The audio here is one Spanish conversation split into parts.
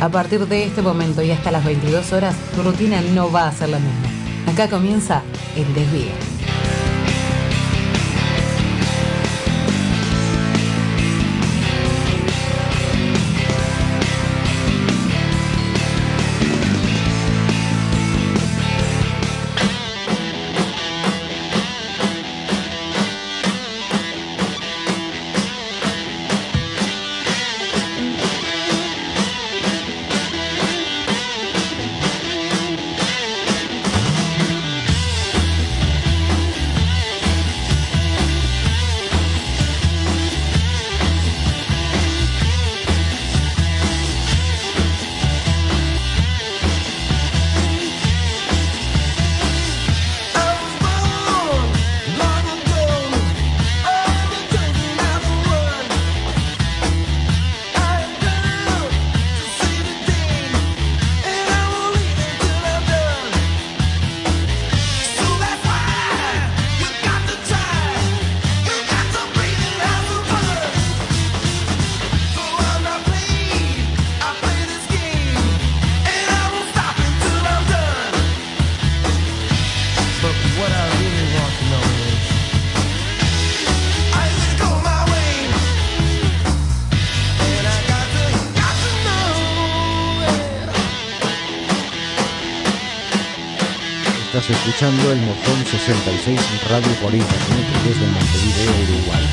A partir de este momento y hasta las 22 horas, tu rutina no va a ser la misma. Acá comienza el desvío. 66 Radio Internet desde Montevideo, Uruguay.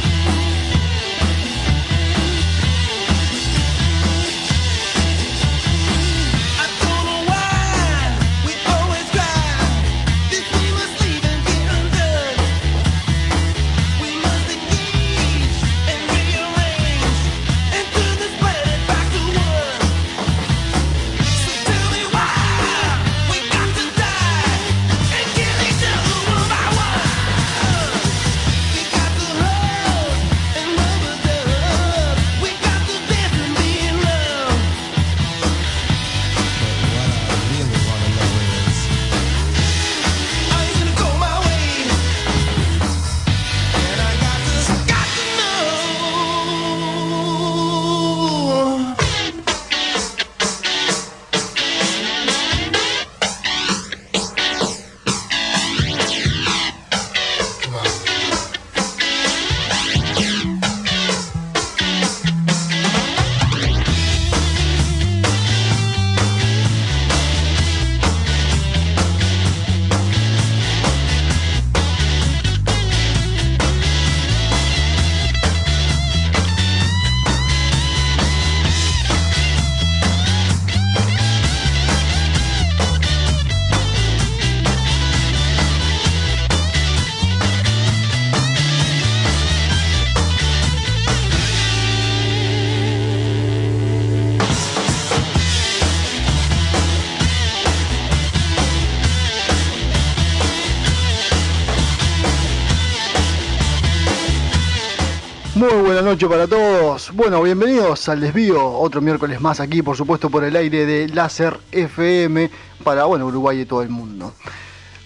Noche para todos. Bueno, bienvenidos al desvío, otro miércoles más aquí, por supuesto, por el aire de Láser FM para, bueno, Uruguay y todo el mundo.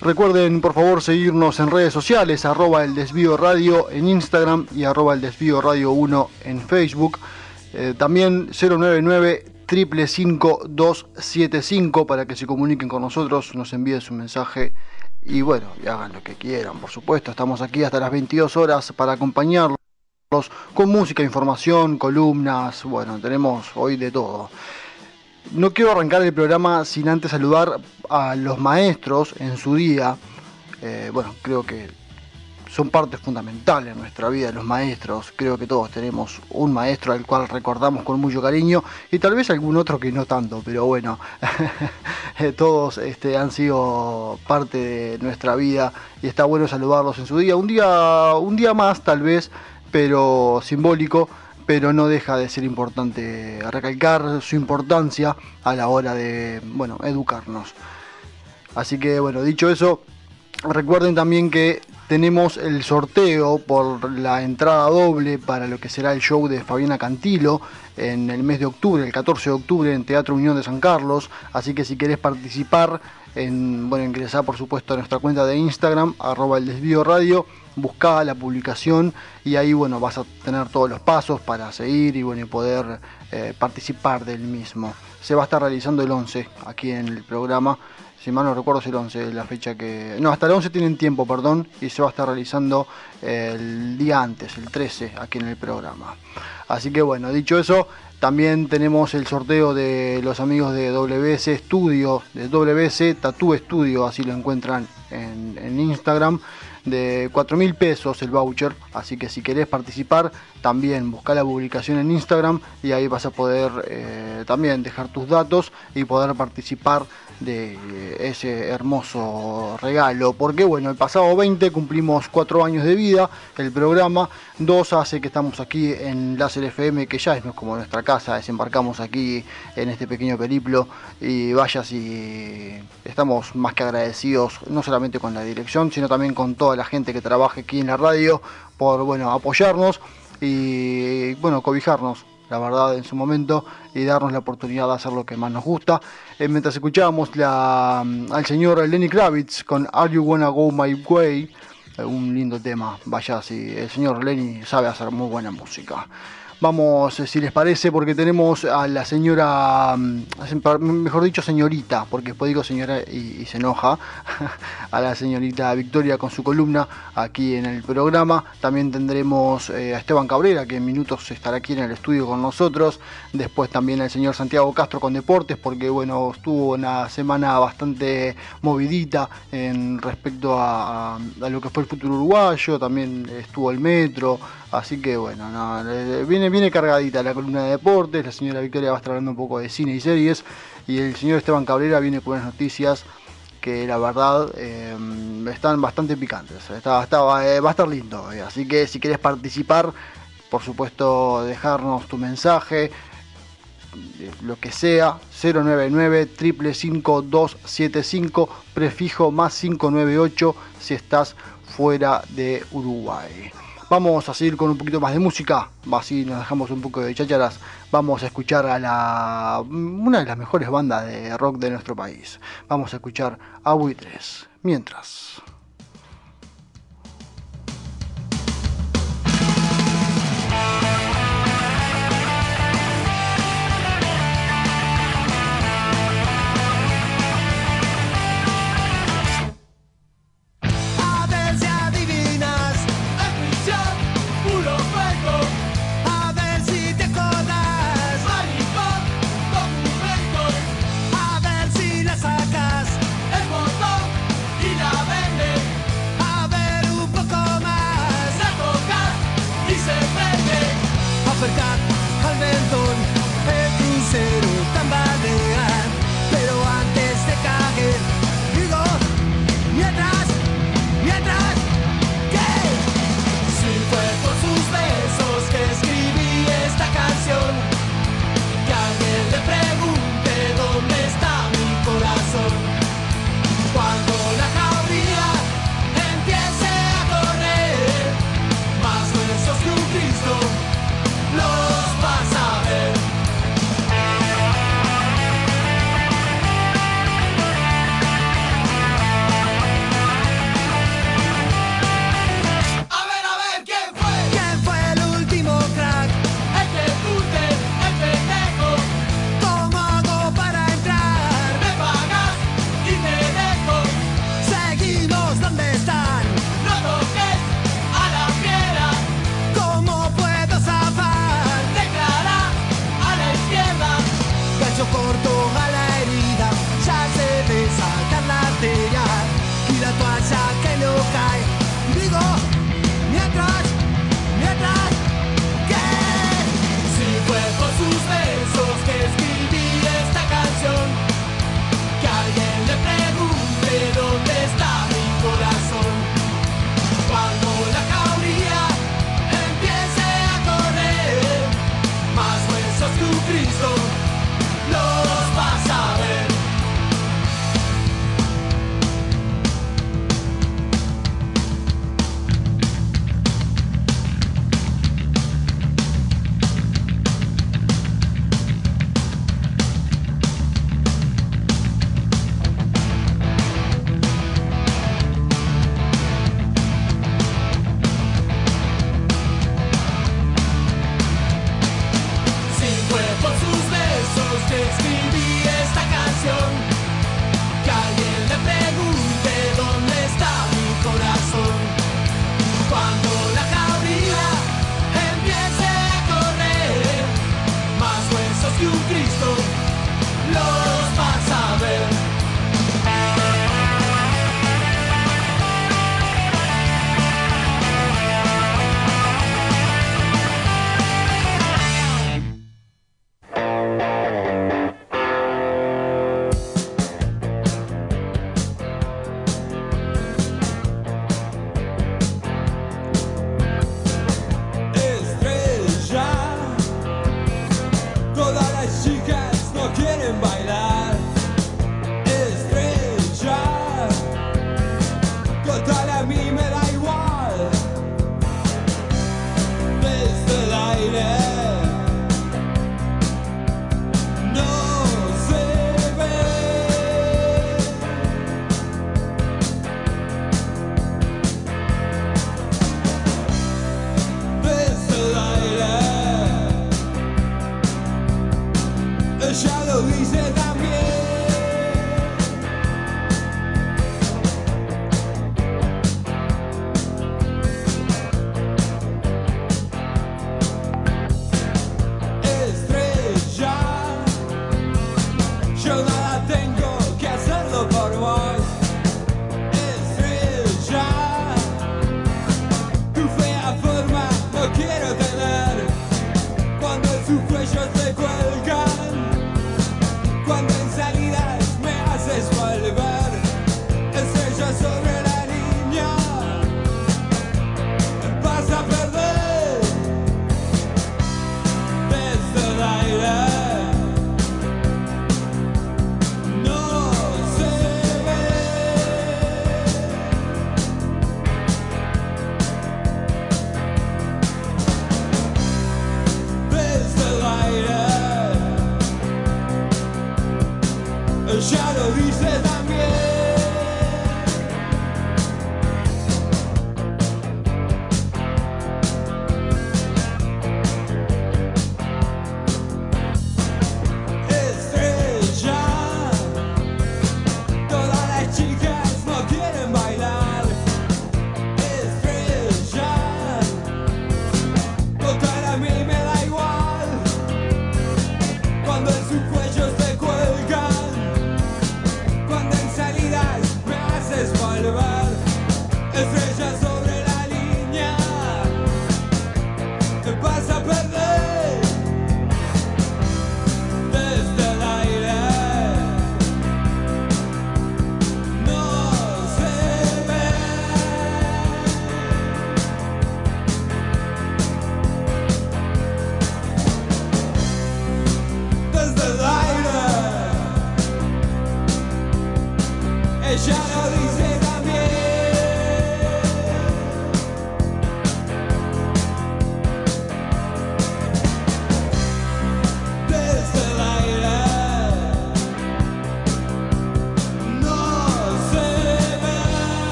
Recuerden, por favor, seguirnos en redes sociales, arroba el desvío radio en Instagram y arroba el desvío radio 1 en Facebook. Eh, también 099 555 para que se comuniquen con nosotros, nos envíen su mensaje y bueno, hagan lo que quieran, por supuesto. Estamos aquí hasta las 22 horas para acompañarlos con música, información, columnas, bueno, tenemos hoy de todo. No quiero arrancar el programa sin antes saludar a los maestros en su día. Eh, bueno, creo que son parte fundamental en nuestra vida los maestros. Creo que todos tenemos un maestro al cual recordamos con mucho cariño y tal vez algún otro que no tanto, pero bueno, todos este, han sido parte de nuestra vida y está bueno saludarlos en su día. Un día, un día más tal vez pero simbólico, pero no deja de ser importante recalcar su importancia a la hora de, bueno, educarnos. Así que, bueno, dicho eso, recuerden también que tenemos el sorteo por la entrada doble para lo que será el show de Fabiana Cantilo en el mes de octubre, el 14 de octubre en Teatro Unión de San Carlos. Así que si querés participar, en, bueno, ingresar por supuesto a nuestra cuenta de Instagram, arroba el desvío radio, buscá la publicación y ahí bueno vas a tener todos los pasos para seguir y bueno y poder eh, participar del mismo. Se va a estar realizando el 11 aquí en el programa si mal no recuerdo es el 11 la fecha que... No, hasta el 11 tienen tiempo, perdón, y se va a estar realizando el día antes, el 13, aquí en el programa. Así que bueno, dicho eso, también tenemos el sorteo de los amigos de WS Studio, de WS Tattoo Studio, así lo encuentran en, en Instagram de 4 mil pesos el voucher. Así que si querés participar, también busca la publicación en Instagram y ahí vas a poder eh, también dejar tus datos y poder participar de ese hermoso regalo. Porque bueno, el pasado 20 cumplimos 4 años de vida, el programa, 2 hace que estamos aquí en Láser FM, que ya es como nuestra casa, desembarcamos aquí en este pequeño periplo y vaya si estamos más que agradecidos, no solamente con la dirección, sino también con toda la gente que trabaja aquí en la radio por bueno, apoyarnos y bueno, cobijarnos la verdad, en su momento y darnos la oportunidad de hacer lo que más nos gusta. Eh, mientras escuchábamos la, mm, al señor Lenny Kravitz con Are You Wanna Go My Way, eh, un lindo tema, vaya si el señor Lenny sabe hacer muy buena música. Vamos, eh, si les parece, porque tenemos a la señora, mm, mejor dicho señorita, porque después digo señora y, se enoja, a la señorita Victoria con su columna aquí en el programa. También tendremos eh, a Esteban Cabrera, que en minutos estará aquí en el estudio con nosotros. Después también al señor Santiago Castro con deportes, porque bueno, estuvo una semana bastante movidita en respecto a, a lo que fue el futuro uruguayo. También estuvo el metro, Así que bueno, viene, viene cargadita la columna de deportes, la señora Victoria va a estar hablando un poco de cine y series, y el señor Esteban Cabrera viene con unas noticias que la verdad eh, están bastante picantes. Eh, va a estar lindo. Eh. Así que si quieres participar, por supuesto, dejarnos tu mensaje, lo que sea, 099 275 prefijo más 598 si estás fuera de Uruguay. Vamos a seguir con un poquito más de música, así nos dejamos un poco de chacharas. Vamos a escuchar a la una de las mejores bandas de rock de nuestro país. Vamos a escuchar a Buitres. Mientras.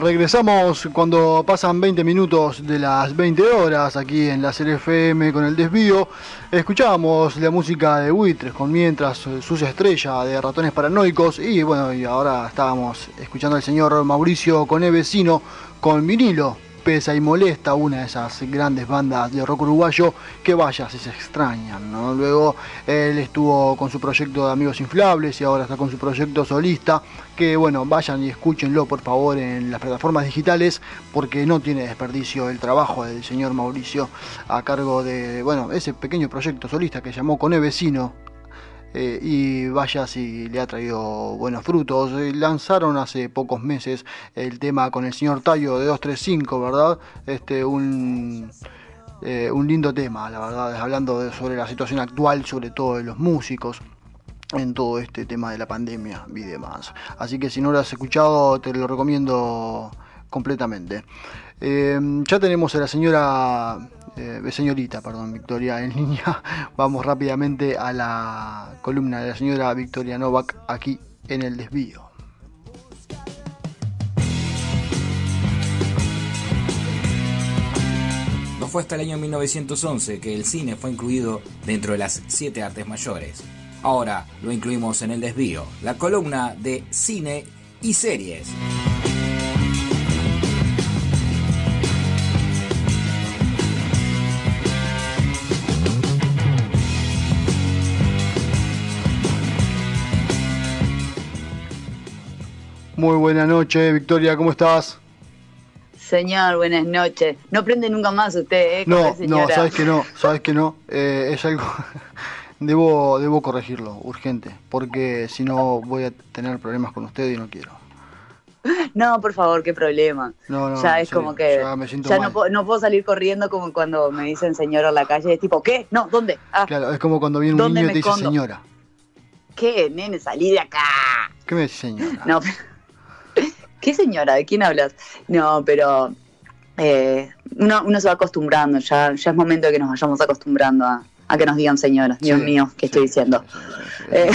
Regresamos cuando pasan 20 minutos de las 20 horas aquí en la serie FM con el desvío. Escuchábamos la música de Buitres con Mientras Sucia Estrella de Ratones Paranoicos y bueno, y ahora estábamos escuchando al señor Mauricio Coné Vecino con vinilo pesa y molesta una de esas grandes bandas de rock uruguayo que vaya si se extrañan. Luego él estuvo con su proyecto de Amigos Inflables y ahora está con su proyecto solista. Que bueno, vayan y escúchenlo por favor en las plataformas digitales porque no tiene desperdicio el trabajo del señor Mauricio a cargo de bueno ese pequeño proyecto solista que llamó Cone Vecino eh, y vaya si le ha traído buenos frutos. Eh, lanzaron hace pocos meses el tema con el señor Tallo de 235, ¿verdad? Este, un, eh, un lindo tema, la verdad, hablando sobre la situación actual, sobre todo de los músicos en todo este tema de la pandemia y demás. Así que si no lo has escuchado, te lo recomiendo completamente. ya tenemos a la señora eh, señorita, perdón, Victoria en línea. Vamos rápidamente a la columna de la señora Victoria Novak aquí en el desvío. No fue hasta el año 1911 que el cine fue incluido dentro de las siete artes mayores. Ahora lo incluimos en el desvío, la columna de cine y series. Muy buena noche, Victoria, ¿cómo estás? Señor, buenas noches. No prende nunca más usted, ¿eh? No, no, sabes que no, sabes que no. Eh, es algo. debo, debo corregirlo, urgente, porque si no voy a tener problemas con usted y no quiero. No, por favor, qué problema. No, no, ya es como que. Ya, me siento ya no, puedo, no, puedo, salir corriendo como cuando me dicen señora a la calle. Es tipo, ¿qué? No, ¿dónde? Ah, claro, es como cuando viene un niño y te dice señora. ¿Qué, nene? Salí de acá. ¿Qué me dice señora? No, pero. ¿Qué señora? ¿De quién hablas? No, pero eh, uno, se va acostumbrando, ya, ya es momento de que nos vayamos acostumbrando a, que nos digan señoras. Dios mío, ¿qué estoy diciendo? Eh.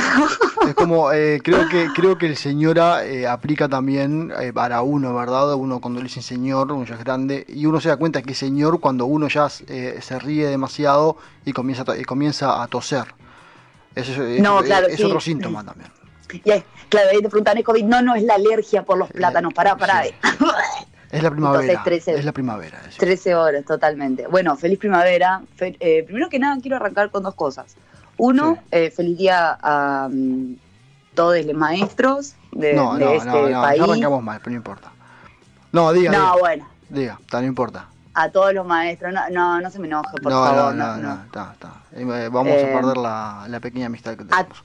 Es como, eh, creo que creo que el señora aplica también para uno, ¿verdad? Uno cuando le dicen señor, uno ya es grande, y uno se da cuenta que señor cuando uno ya se ríe demasiado y comienza, y comienza a toser. Eso, no, claro, es otro síntoma también. Y claro, ahí te preguntan, ¿es COVID? No, no, es la alergia por los plátanos. Pará, pará. Es la primavera. es la primavera. 13 horas, totalmente. Bueno, feliz primavera. Eh, primero que nada, quiero arrancar con dos cosas. Uno, eh, feliz día a mm, todos los maestros de, no, no, este no, no, país. No, arrancamos mal, pero no importa. No, diga. No, bueno. Diga, no importa a todos los maestros. No, no, no se me enoje, por favor. No, no, no, está, está. Eh, vamos a eh, perder la, la, pequeña amistad que tenemos.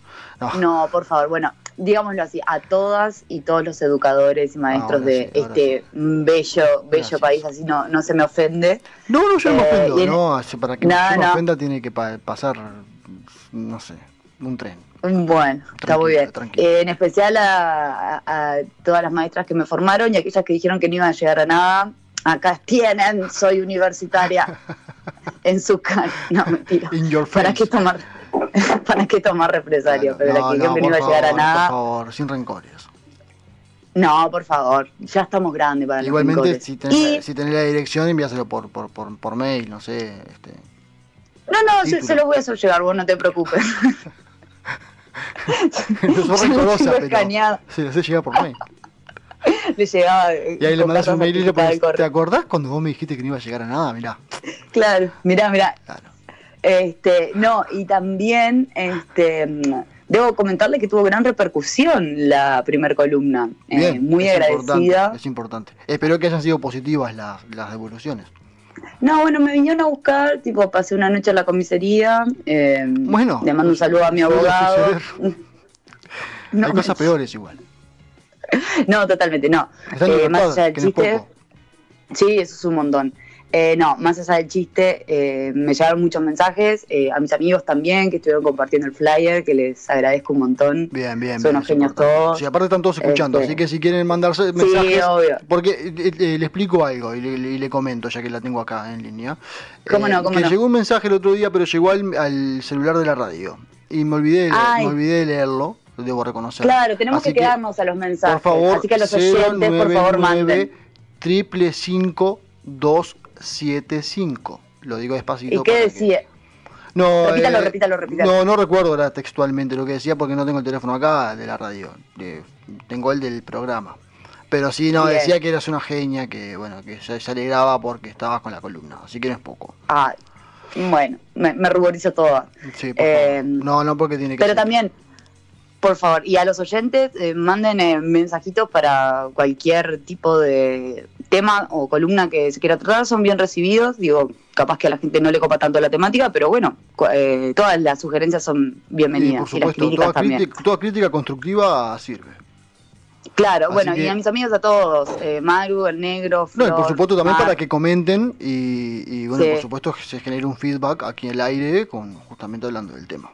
no. por favor, bueno, digámoslo así, a todas y todos los educadores y maestros de este bello, bello país, así no, no se me ofende. No, no, yo me eh, ofendo, no, para que no se me ofenda tiene que pasar, no sé, un tren. Bueno, está muy bien. en especial a, a, todas las maestras que me formaron y aquellas que dijeron que no iban a llegar a nada acá tienen, soy universitaria en su cara. No, mentira. ¿Para qué tomar, para qué tomar represalia? Pero la que no, no iba a llegar a nada. Por favor, sin rencores. No, por favor, ya estamos grandes para Igualmente, si tenés, si tenés la dirección, envíaselo por, por, por, por mail, no sé. Este, no, no, se, se, los voy a hacer llegar, vos no te preocupes. no sos rencorosa, pero se los he llegado por mail. le llegaba. Y ahí le mandas un mail y le pones, ¿te acordás cuando vos me dijiste que no iba a llegar a nada? Mirá. Claro, mirá, mirá. Este, no, y también, este, debo comentarle que tuvo gran repercusión la primer columna. Eh, muy agradecida. es importante. Espero que hayan sido positivas las, las devoluciones. No, bueno, me vinieron a buscar, tipo, pasé una noche en la comisaría. Eh, bueno. Le mando un saludo a mi abogado. Hay cosas peores igual. No, totalmente, no. Eh, más allá del chiste. Sí, eso es un montón. Eh, no, más allá del chiste, eh, me llegaron muchos mensajes, a mis amigos también, que estuvieron compartiendo el flyer, que les agradezco un montón. Bien, bien. Son unos genios todos. Sí, aparte están todos escuchando, este, así que si quieren mandarse mensajes. Sí, obvio. Porque le explico algo y le, comento, ya que la tengo acá en línea. ¿Cómo no? ¿Cómo que llegó un mensaje el otro día, pero llegó al, celular de la radio. Y me olvidé, me olvidé de leerlo debo reconocer. Claro, tenemos que, quedarnos a los mensajes. Por favor, Así que los oyentes, por favor, manden. Triple cinco dos siete cinco. Lo digo despacito. ¿Y qué decía? No, repítalo, eh, repítalo, repítalo. No, no recuerdo ahora textualmente lo que decía porque no tengo el teléfono acá de la radio. tengo el del programa. Pero sí, no, decía que eras una genia, que bueno, que se, se, alegraba porque estabas con la columna, así que no es poco. Ah, bueno, me, me ruborizo todo. Sí, por eh, No, no porque tiene que Pero también, por favor, y a los oyentes, eh, manden eh, mensajitos para cualquier tipo de tema o columna que se quiera tratar, son bien recibidos. Digo, capaz que a la gente no le copa tanto la temática, pero bueno, todas las sugerencias son bienvenidas. por supuesto, toda, crítica, toda crítica constructiva sirve. Claro, bueno, y a mis amigos a todos, eh, Maru, el negro, Flor, No, y por supuesto también para que comenten y, bueno, por supuesto se genere un feedback aquí en el aire con justamente hablando del tema.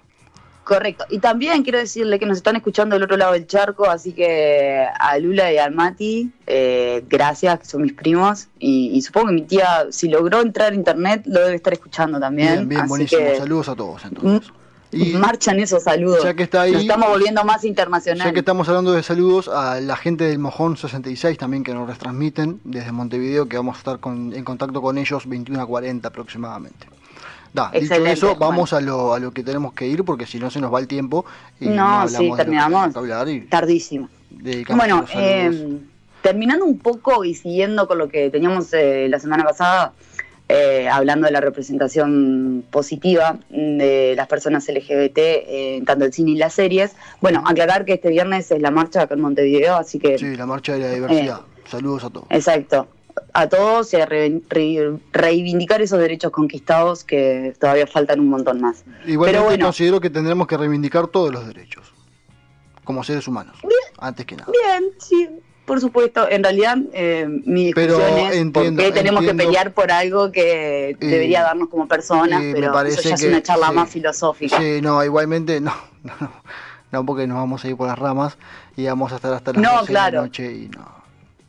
Correcto. Y también quiero decirle que nos están escuchando del otro lado del charco, así que a Lula y al Mati, eh, gracias, que son mis primos. Y, supongo que mi tía, si logró entrar a internet, lo debe estar escuchando también. Bien, bien, buenísimo. Saludos a todos entonces. Y marchan esos saludos. Ya que está ahí, estamos volviendo más internacional. Ya que estamos hablando de saludos a la gente del Mojón 66 también que nos retransmiten desde Montevideo, que vamos a estar en contacto con ellos 21 a 40 aproximadamente. Da, dicho eso, vamos a, lo, a lo que tenemos que ir porque si no se nos va el tiempo. Y no, sí, terminamos. Tardísimo. Bueno, eh, terminando un poco y siguiendo con lo que teníamos eh, la semana pasada, eh, hablando de la representación positiva de las personas LGBT en tanto el cine y las series. Bueno, aclarar que este viernes es la marcha acá en Montevideo, así que... Sí, la marcha de la diversidad. Saludos a todos. Exacto. A todos y a reivindicar esos derechos conquistados que todavía faltan un montón más. Igualmente bueno, considero que tendremos que reivindicar todos los derechos, como seres humanos, antes que nada. Bien, sí, por supuesto, en realidad eh, mi discusión es por qué tenemos que pelear por algo que debería darnos como personas, pero eso ya es una charla más filosófica. Sí, no, igualmente no, no, no, porque nos vamos a ir por las ramas y vamos a estar hasta las no, de la noche y no.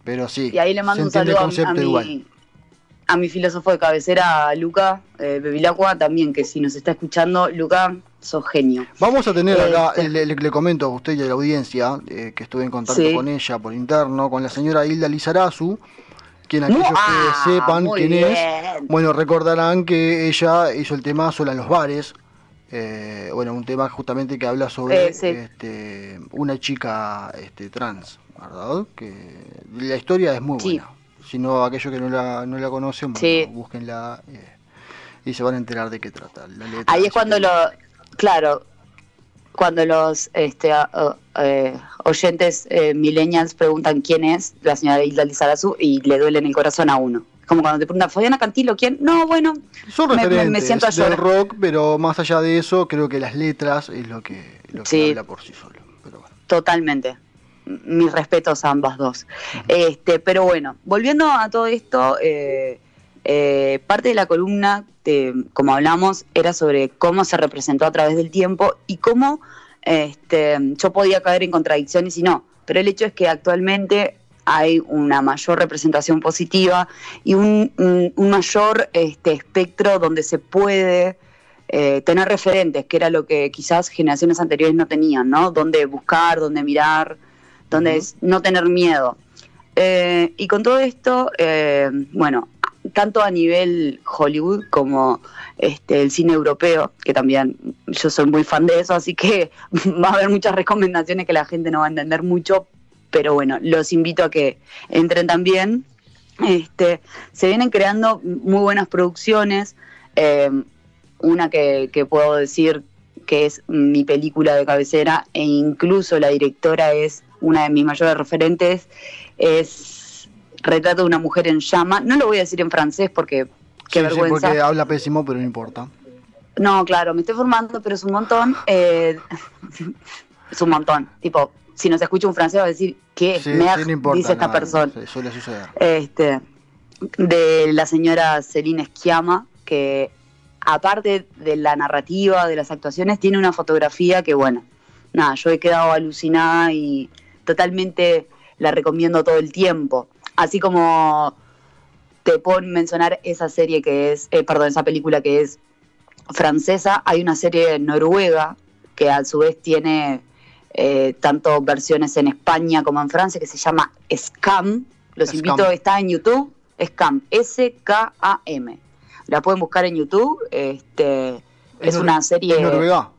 Pero sí, y ahí le mando un saludo a, mi, a mi filósofo de cabecera, Luca eh, Bevilacqua, también, que si nos está escuchando, Luca, sos genio. Vamos a tener acá, este. le, comento a usted y a la audiencia, eh, que estuve en contacto con ella por interno, con la señora Hilda Lizarazu, quien aquellos que sepan quién es, bueno, recordarán que ella hizo el tema sola en los bares, eh, bueno, un tema justamente que habla sobre eh, este, una chica este, trans, ¿verdad? Que la historia es muy buena. Si no, aquellos que no la, no la conocen, bueno, búsquenla y se van a enterar de qué trata. Ahí es cuando lo, Claro, cuando los este, eh, oyentes eh, millennials preguntan quién es la señora Hilda Lizarazu y le duele en el corazón a uno. Como cuando te preguntan, ¿Fabiana Cantilo quién? No, bueno, Son referentes me, siento a del rock, pero más allá de eso, creo que las letras es lo que, lo que habla por sí solo. Totalmente. Mis respetos a ambas dos. este, pero bueno, volviendo a todo esto, eh, eh, parte de la columna, como hablamos, era sobre cómo se representó a través del tiempo y cómo este, yo podía caer en contradicciones y no. Pero el hecho es que actualmente hay una mayor representación positiva y un, mayor este, espectro donde se puede eh, tener referentes, que era lo que quizás generaciones anteriores no tenían, ¿no? Donde buscar, donde mirar, donde no tener miedo. Eh, y con todo esto, bueno, tanto a nivel Hollywood como este, el cine europeo, que también yo soy muy fan de eso, así que va a haber muchas recomendaciones que la gente no va a entender mucho, pero bueno, los invito a que entren también. Este, se vienen creando muy buenas producciones, eh, una que, que puedo decir que es mi película de cabecera e incluso la directora es una de mis mayores referentes, es retrato de una mujer en llama. No lo voy a decir en francés porque qué vergüenza. Sí, porque habla pésimo, pero no importa. No, claro, me estoy formando, pero es un montón. Eh, es un montón. Tipo, si nos escucha un francés va a decir, ¿qué sí, dice esta persona? suele suceder. Este, de la señora Celine Schiama, que aparte de la narrativa, de las actuaciones, tiene una fotografía que, bueno, nada, yo he quedado alucinada y totalmente la recomiendo todo el tiempo. Así como te puedo mencionar esa serie que es, eh, perdón, esa película que es francesa, hay una serie noruega que a su vez tiene eh, tanto versiones en España como en Francia, que se llama Scam. Los invito, está en YouTube, Scam, S-K-A-M. La pueden buscar en YouTube. Este, es, una serie. ¿Es Noruega?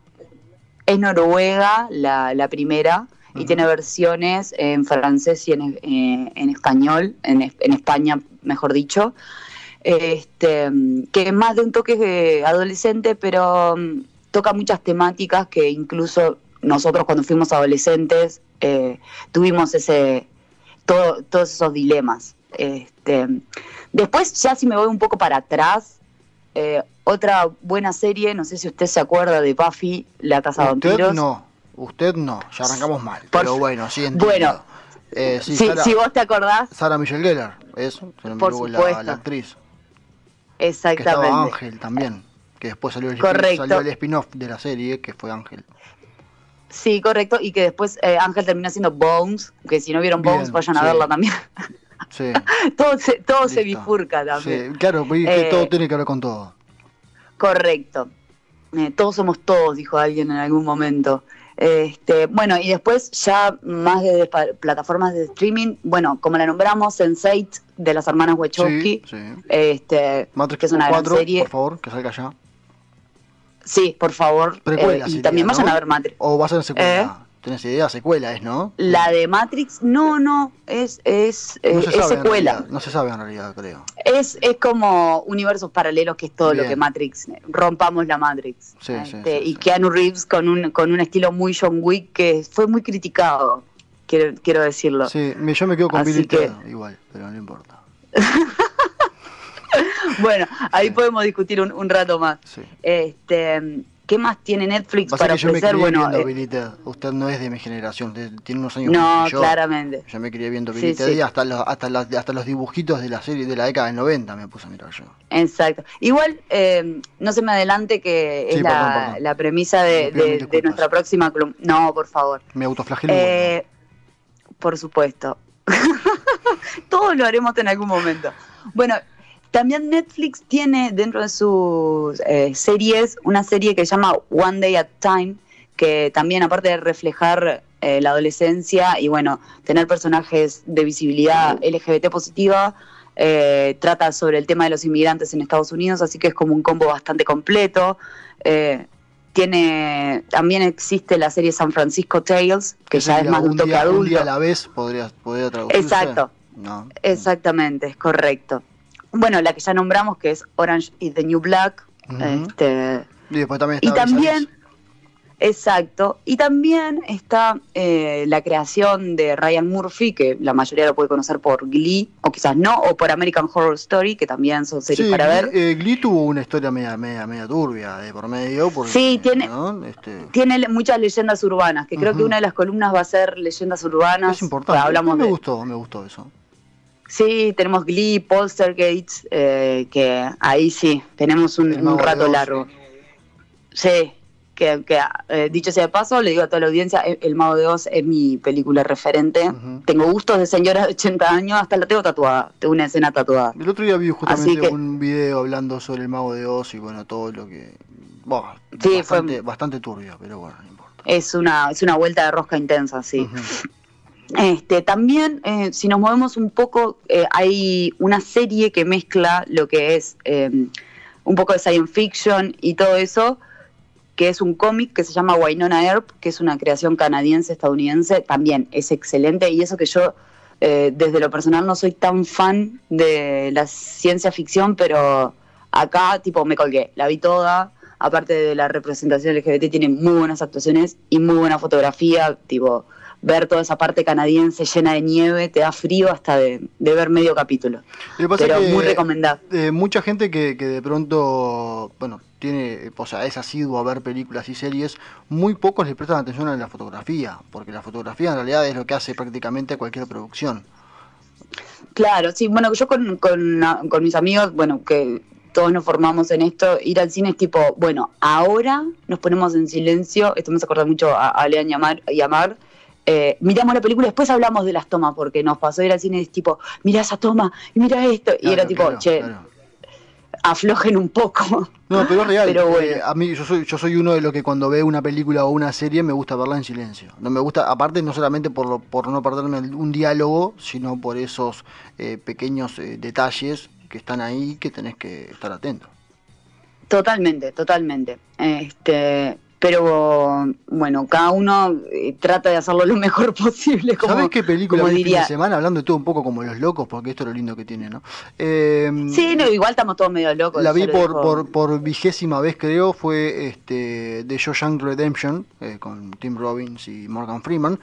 Es Noruega, la, primera, y tiene versiones en francés y en, eh, español, en, en, España, mejor dicho. Este, que es más de un toque adolescente, pero mm, toca muchas temáticas que incluso nosotros cuando fuimos adolescentes eh, tuvimos ese todo, todos esos dilemas. Este, después, ya si me voy un poco para atrás, eh, otra buena serie, no sé si usted se acuerda de Buffy, La Casa de Vampiros. no, usted no, ya arrancamos mal, pero bueno, sí Bueno, eh, si, vos te acordás. Sara Michelle Gellar, eso, por supuesto. La, actriz. Exactamente. Que estaba Ángel también, que después salió el, salió el spin-off de la serie, que fue Ángel. Sí, correcto, y que después eh, Ángel termina siendo Bones, que si no vieron Bones vayan a verla también. Sí. todo se, todo se bifurca también. Sí, claro, que todo tiene que ver con todo. Correcto. Eh, todos somos todos, dijo alguien en algún momento. Este, bueno, y después ya más de, plataformas de streaming, bueno, como la nombramos, Sense8 de las hermanas Wachowski, sí, este, que es una gran serie. Por favor, que salga ya. Sí, por favor. Eh, y también vayan a ver Matrix. ¿O va a ser secuela? ¿Eh? ¿Tienes idea? Secuela es, ¿no? La de Matrix, no, no, es, es, eh, secuela. No se sabe en realidad, creo. Es, es como universos paralelos, que es todo lo que Matrix. Rompamos la Matrix. Sí, sí, este, y Keanu Reeves con un, con un estilo muy John Wick que fue muy criticado, quiero, quiero decirlo. Sí, yo me quedo con Billy igual, pero no importa. bueno, ahí podemos discutir un, rato más. Este, ¿Qué más tiene Netflix para ofrecer? Bueno, viendo eh, Usted no es de mi generación, tiene unos años no, que yo. claramente. Yo me quería viendo Billy y hasta los, hasta, los, hasta los dibujitos de la serie de la década del 90 me puse a mirar yo. Exacto. Igual, eh, no se me adelante que es la, premisa de, nuestra próxima columna. No, por favor. Me autoflagelo. Eh, por supuesto. Todos lo haremos en algún momento. Bueno, también Netflix tiene dentro de sus eh, series una serie que se llama One Day at Time, que también aparte de reflejar eh, la adolescencia y bueno, tener personajes de visibilidad LGBT positiva, eh, trata sobre el tema de los inmigrantes en Estados Unidos, así que es como un combo bastante completo. tiene también existe la serie San Francisco Tales, que ya es más un toque adulto. Un día a la vez podría, podría traducirse. Exacto. No. Exactamente, es correcto bueno, la que ya nombramos, que es Orange is the New Black. este, y después también está y también, exacto, y también está eh, la creación de Ryan Murphy, que la mayoría lo puede conocer por Glee, o quizás no, o por American Horror Story, que también son series para ver. Eh, Glee tuvo una historia media, media, media turbia de por medio. sí, tiene, este tiene muchas leyendas urbanas, que creo que una de las columnas va a ser leyendas urbanas. Es importante, hablamos me gustó, me gustó eso. Sí, tenemos Glee, Polstergates, eh, que ahí sí, tenemos un, rato largo. Sí, que, eh, dicho sea de paso, le digo a toda la audiencia, El, Mago de Oz es mi película referente. Tengo gustos de señora de 80 años, hasta la tengo tatuada, tengo una escena tatuada. El otro día vi justamente un video hablando sobre El Mago de Oz y bueno, todo lo que... Bueno, sí, bastante, fue, bastante turbio, pero bueno, no importa. Es una, es una vuelta de rosca intensa, sí. Este, también, eh, si nos movemos un poco, eh, hay una serie que mezcla lo que es em, un poco de science fiction y todo eso, que es un cómic que se llama Wynonna Earp, que es una creación canadiense-estadounidense, también es excelente. Y eso que yo eh, desde lo personal no soy tan fan de la ciencia ficción, pero acá tipo me colgué, la vi toda, aparte de la representación LGBT tiene muy buenas actuaciones y muy buena fotografía, tipo ver toda esa parte canadiense llena de nieve, te da frío hasta de, ver medio capítulo. Pero muy recomendado. Eh, mucha gente que, de pronto, bueno, tiene, o sea, es asiduo a ver películas y series, muy pocos le prestan atención a la fotografía, porque la fotografía en realidad es lo que hace prácticamente cualquier producción. Claro, sí, bueno, yo con, con, con mis amigos, bueno, que todos nos formamos en esto, ir al cine es tipo, bueno, ahora nos ponemos en silencio, esto me hace acordar mucho a, a Lean y Amar, eh, miramos la película, después hablamos de las tomas, porque nos pasó ir al cine y es tipo, mira esa toma, y mira esto, y era tipo, che, aflojen un poco. No, pero es real. Eh, a mí yo soy yo soy uno de los que cuando ve una película o una serie me gusta verla en silencio. No me gusta, aparte no solamente por por no perderme un diálogo, sino por esos eh, pequeños detalles que están ahí que tenés que estar atento. Totalmente, totalmente. Este, pero bueno, cada uno eh, trata de hacerlo lo mejor posible. Como, ¿Sabes qué película vi diría... fin de semana? Hablando de todo un poco como los locos, porque esto es lo lindo que tiene, ¿no? Eh, sí, no, igual estamos todos medio locos. La vi por, por, por, vigésima vez, creo, fue este The Shawshank Redemption, eh, con Tim Robbins y Morgan Freeman.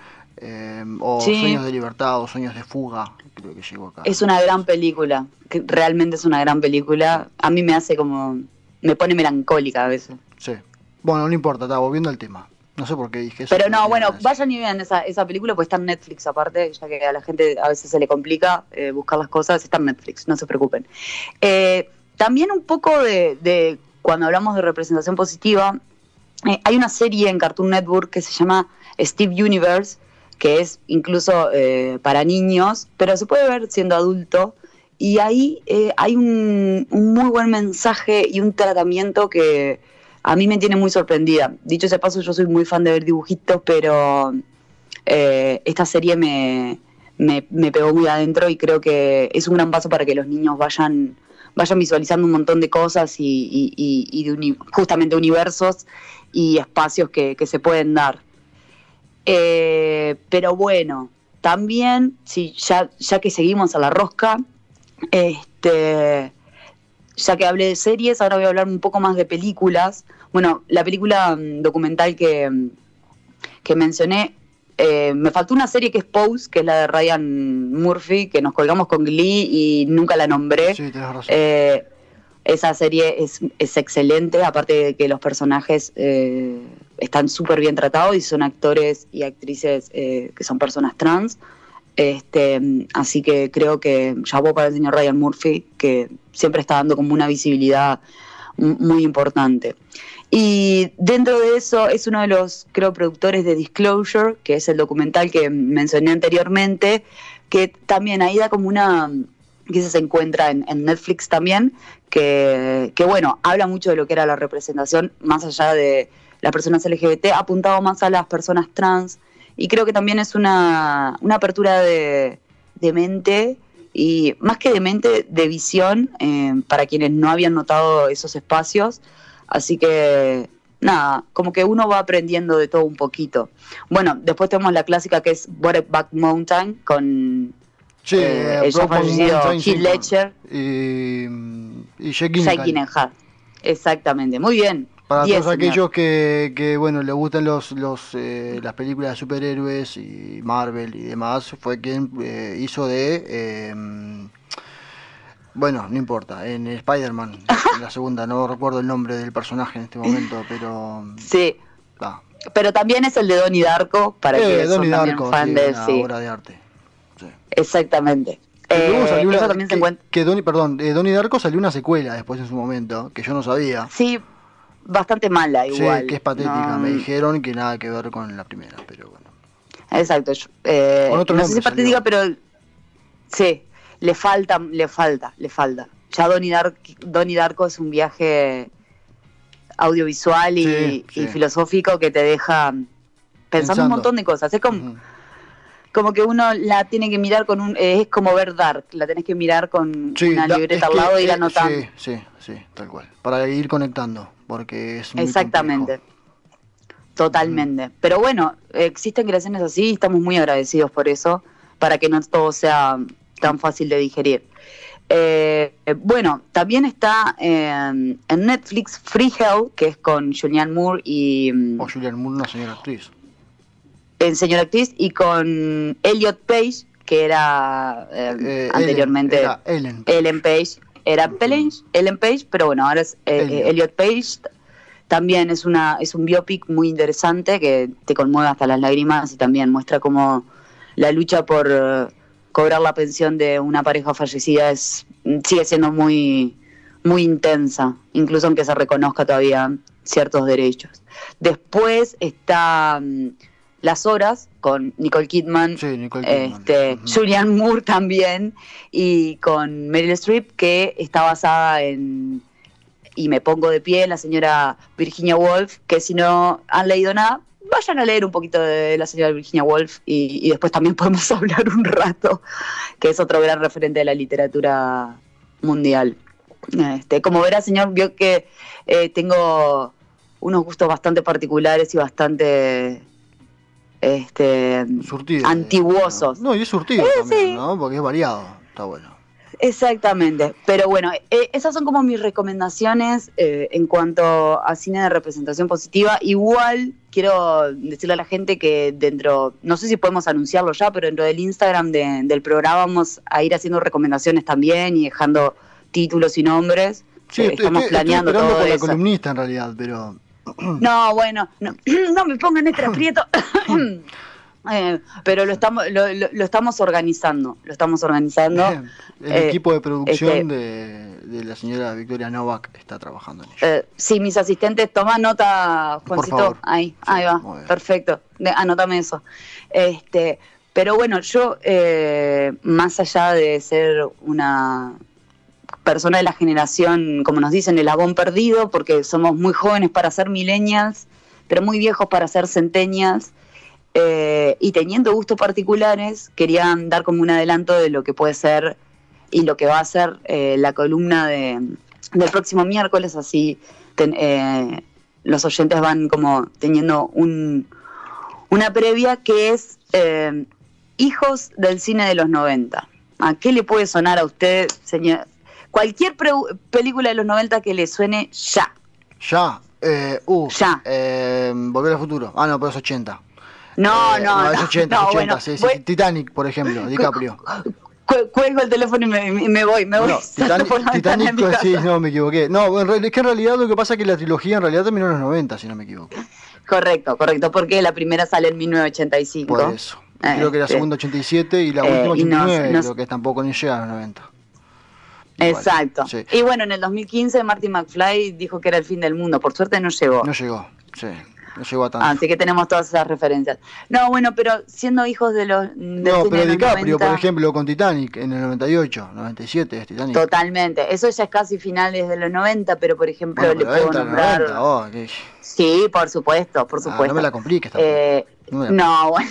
o Sueños de Libertad o Sueños de Fuga, creo que llegó acá. Es una gran película, que realmente es una gran película. A mí me hace como, me pone melancólica a veces. Sí, bueno, no importa, estaba volviendo al tema. No sé por qué dije eso. Pero no, bueno, vayan y vean esa, esa película, pues está en Netflix aparte, ya que a la gente a veces se le complica eh, buscar las cosas, está en Netflix, no se preocupen. Eh, también un poco de, cuando hablamos de representación positiva, eh, hay una serie en Cartoon Network que se llama Steve Universe, que es incluso para niños, pero se puede ver siendo adulto. Y ahí hay un muy buen mensaje y un tratamiento que, a mí me tiene muy sorprendida. Dicho ese paso, yo soy muy fan de ver dibujitos, pero eh, esta serie me, me, pegó muy adentro y creo que es un gran paso para que los niños vayan, vayan visualizando un montón de cosas y, de justamente universos y espacios que, se pueden dar. Eh, pero bueno, también, si ya, ya que seguimos a la rosca, este, ya que hablé de series, ahora voy a hablar un poco más de películas. Bueno, la película mm, documental que, mm, que mencioné, eh, me faltó una serie que es Pose, que es la de Ryan Murphy, que nos colgamos con Glee y nunca la nombré. Sí, tienes razón. Eh, esa serie es, es, excelente, aparte de que los personajes eh, están súper bien tratados y son actores y actrices que son personas trans. Este, así que creo que voy para el señor Ryan Murphy, que siempre está dando como una visibilidad muy importante. Y dentro de eso es uno de los, creo, productores de Disclosure, que es el documental que mencioné anteriormente, que también ahí da como una, que se encuentra en, Netflix también, que, que, bueno, habla mucho de lo que era la representación, más allá de las personas LGBT, apuntado más a las personas trans, y creo que también es una, apertura de, mente y más que de mente, de visión eh, para quienes no habían notado esos espacios. Así que nada, como que uno va aprendiendo de todo un poquito. Bueno, después tenemos la clásica que es Back Mountain con sí, eh, el ya fallecido Heath Ledger y, y Jake Exactamente, muy bien. Para todos aquellos que, que, bueno, le gustan los, los eh, las películas de superhéroes y Marvel y demás, fue quien eh, hizo de... Em, bueno, no importa, en Spider-Man, la segunda, no recuerdo el nombre del personaje en este momento, pero... Sí. Pero también es el de Donnie Darko, para eh, que Donnie Darko, fan de sí. obra de arte. Exactamente. Eh, eso también que, se encuentra... que Donnie, perdón, de Donnie Darko salió una secuela después en su momento, que yo no sabía. Sí, bastante mala igual. Sí, que es patética. Me dijeron que nada que ver con la primera, pero bueno. Exacto. Eh, no sé si es patética, pero sí, le falta, le falta, le falta. Ya Donnie, Darko es un viaje audiovisual y, filosófico que te deja pensando, un montón de cosas. Es como, como que uno la tiene que mirar con un... es como ver Dark, la tenés que mirar con una libreta al lado y ir anotando. Sí, sí, sí, tal cual. Para ir conectando porque es muy Exactamente. Totalmente. Pero bueno, existen creaciones así y estamos muy agradecidos por eso, para que no todo sea tan fácil de digerir. Eh, bueno, también está en Netflix Free Hell, que es con Julianne Moore y... Mm, o Julianne Moore, una señora actriz. En señora actriz y con Elliot Page, que era eh, eh, anteriormente Ellen, Ellen Page era Ellen Page, pero bueno, ahora es eh, Elliot Page. También es, una, es un biopic muy interesante que te conmueve hasta las lágrimas y también muestra cómo la lucha por eh, cobrar la pensión de una pareja fallecida es, sigue siendo muy, muy intensa, incluso aunque se reconozca todavía ciertos derechos. Después está mm, Las Horas con Nicole Kidman, Este, Julianne Moore también, y con Meryl Streep, que está basada en Y me pongo de pie, la señora Virginia Woolf, que si no han leído nada, vayan a leer un poquito de la señora Virginia Woolf y, después también podemos hablar un rato, que es otro gran referente de la literatura mundial. Este, como verá, señor, vio que eh, tengo unos gustos bastante particulares y bastante este, antiguosos. No, y es surtido eh, también, ¿no? Porque es variado, está bueno. Exactamente, pero bueno, eh, esas son como mis recomendaciones eh, en cuanto a cine de representación positiva. Igual quiero decirle a la gente que dentro, no sé si podemos anunciarlo ya, pero dentro del Instagram del programa vamos a ir haciendo recomendaciones también y dejando títulos y nombres. Sí, estamos planeando todo con la columnista en realidad, pero no, bueno, no, no me pongan este aprieto. Eh, pero lo estamos lo, estamos organizando, lo estamos organizando. El eh, equipo de producción este, de, la señora Victoria Novak está trabajando en ello. Eh, sí, mis asistentes, toma nota, Juancito, ahí, ahí va, perfecto, anótame eso. Este, pero bueno, yo más allá de ser una persona de la generación, como nos dicen, el agón perdido, porque somos muy jóvenes para ser millennials, pero muy viejos para ser centenias, eh, y teniendo gustos particulares, querían dar como un adelanto de lo que puede ser y lo que va a ser eh, la columna de, del próximo miércoles, así eh, los oyentes van como teniendo un, una previa que es Hijos del cine de los 90. ¿A qué le puede sonar a usted, señor, Cualquier película de los 90 que le suene ya. Ya. Eh, uh, ya. Eh, Volver al futuro. Ah, no, pero es 80. No, eh, no, no. es 80, no, 80, sí, sí. Titanic, por ejemplo, DiCaprio. cuelgo el teléfono y me, voy, me voy. Titanic, Titanic sí, no, me equivoqué. No, es que en realidad lo que pasa es que la trilogía en realidad terminó en los 90, si no me equivoco. Correcto, correcto, porque la primera sale en 1985. Por eso. Creo que la segunda 87 y la última 89, no, creo que tampoco ni llega a los 90. Exacto. Y bueno, en el 2015 Marty McFly dijo que era el fin del mundo. Por suerte no llegó. No llegó, sí. No llegó a tanto. Así que tenemos todas esas referencias. No, bueno, pero siendo hijos de los. no, pero DiCaprio, por ejemplo, con Titanic en el 98, 97 es Titanic. Totalmente. Eso ya es casi finales de los 90, pero por ejemplo, le puedo nombrar. 90, oh, Sí, por supuesto, por supuesto. Ah, no me la compliques eh, no, bueno.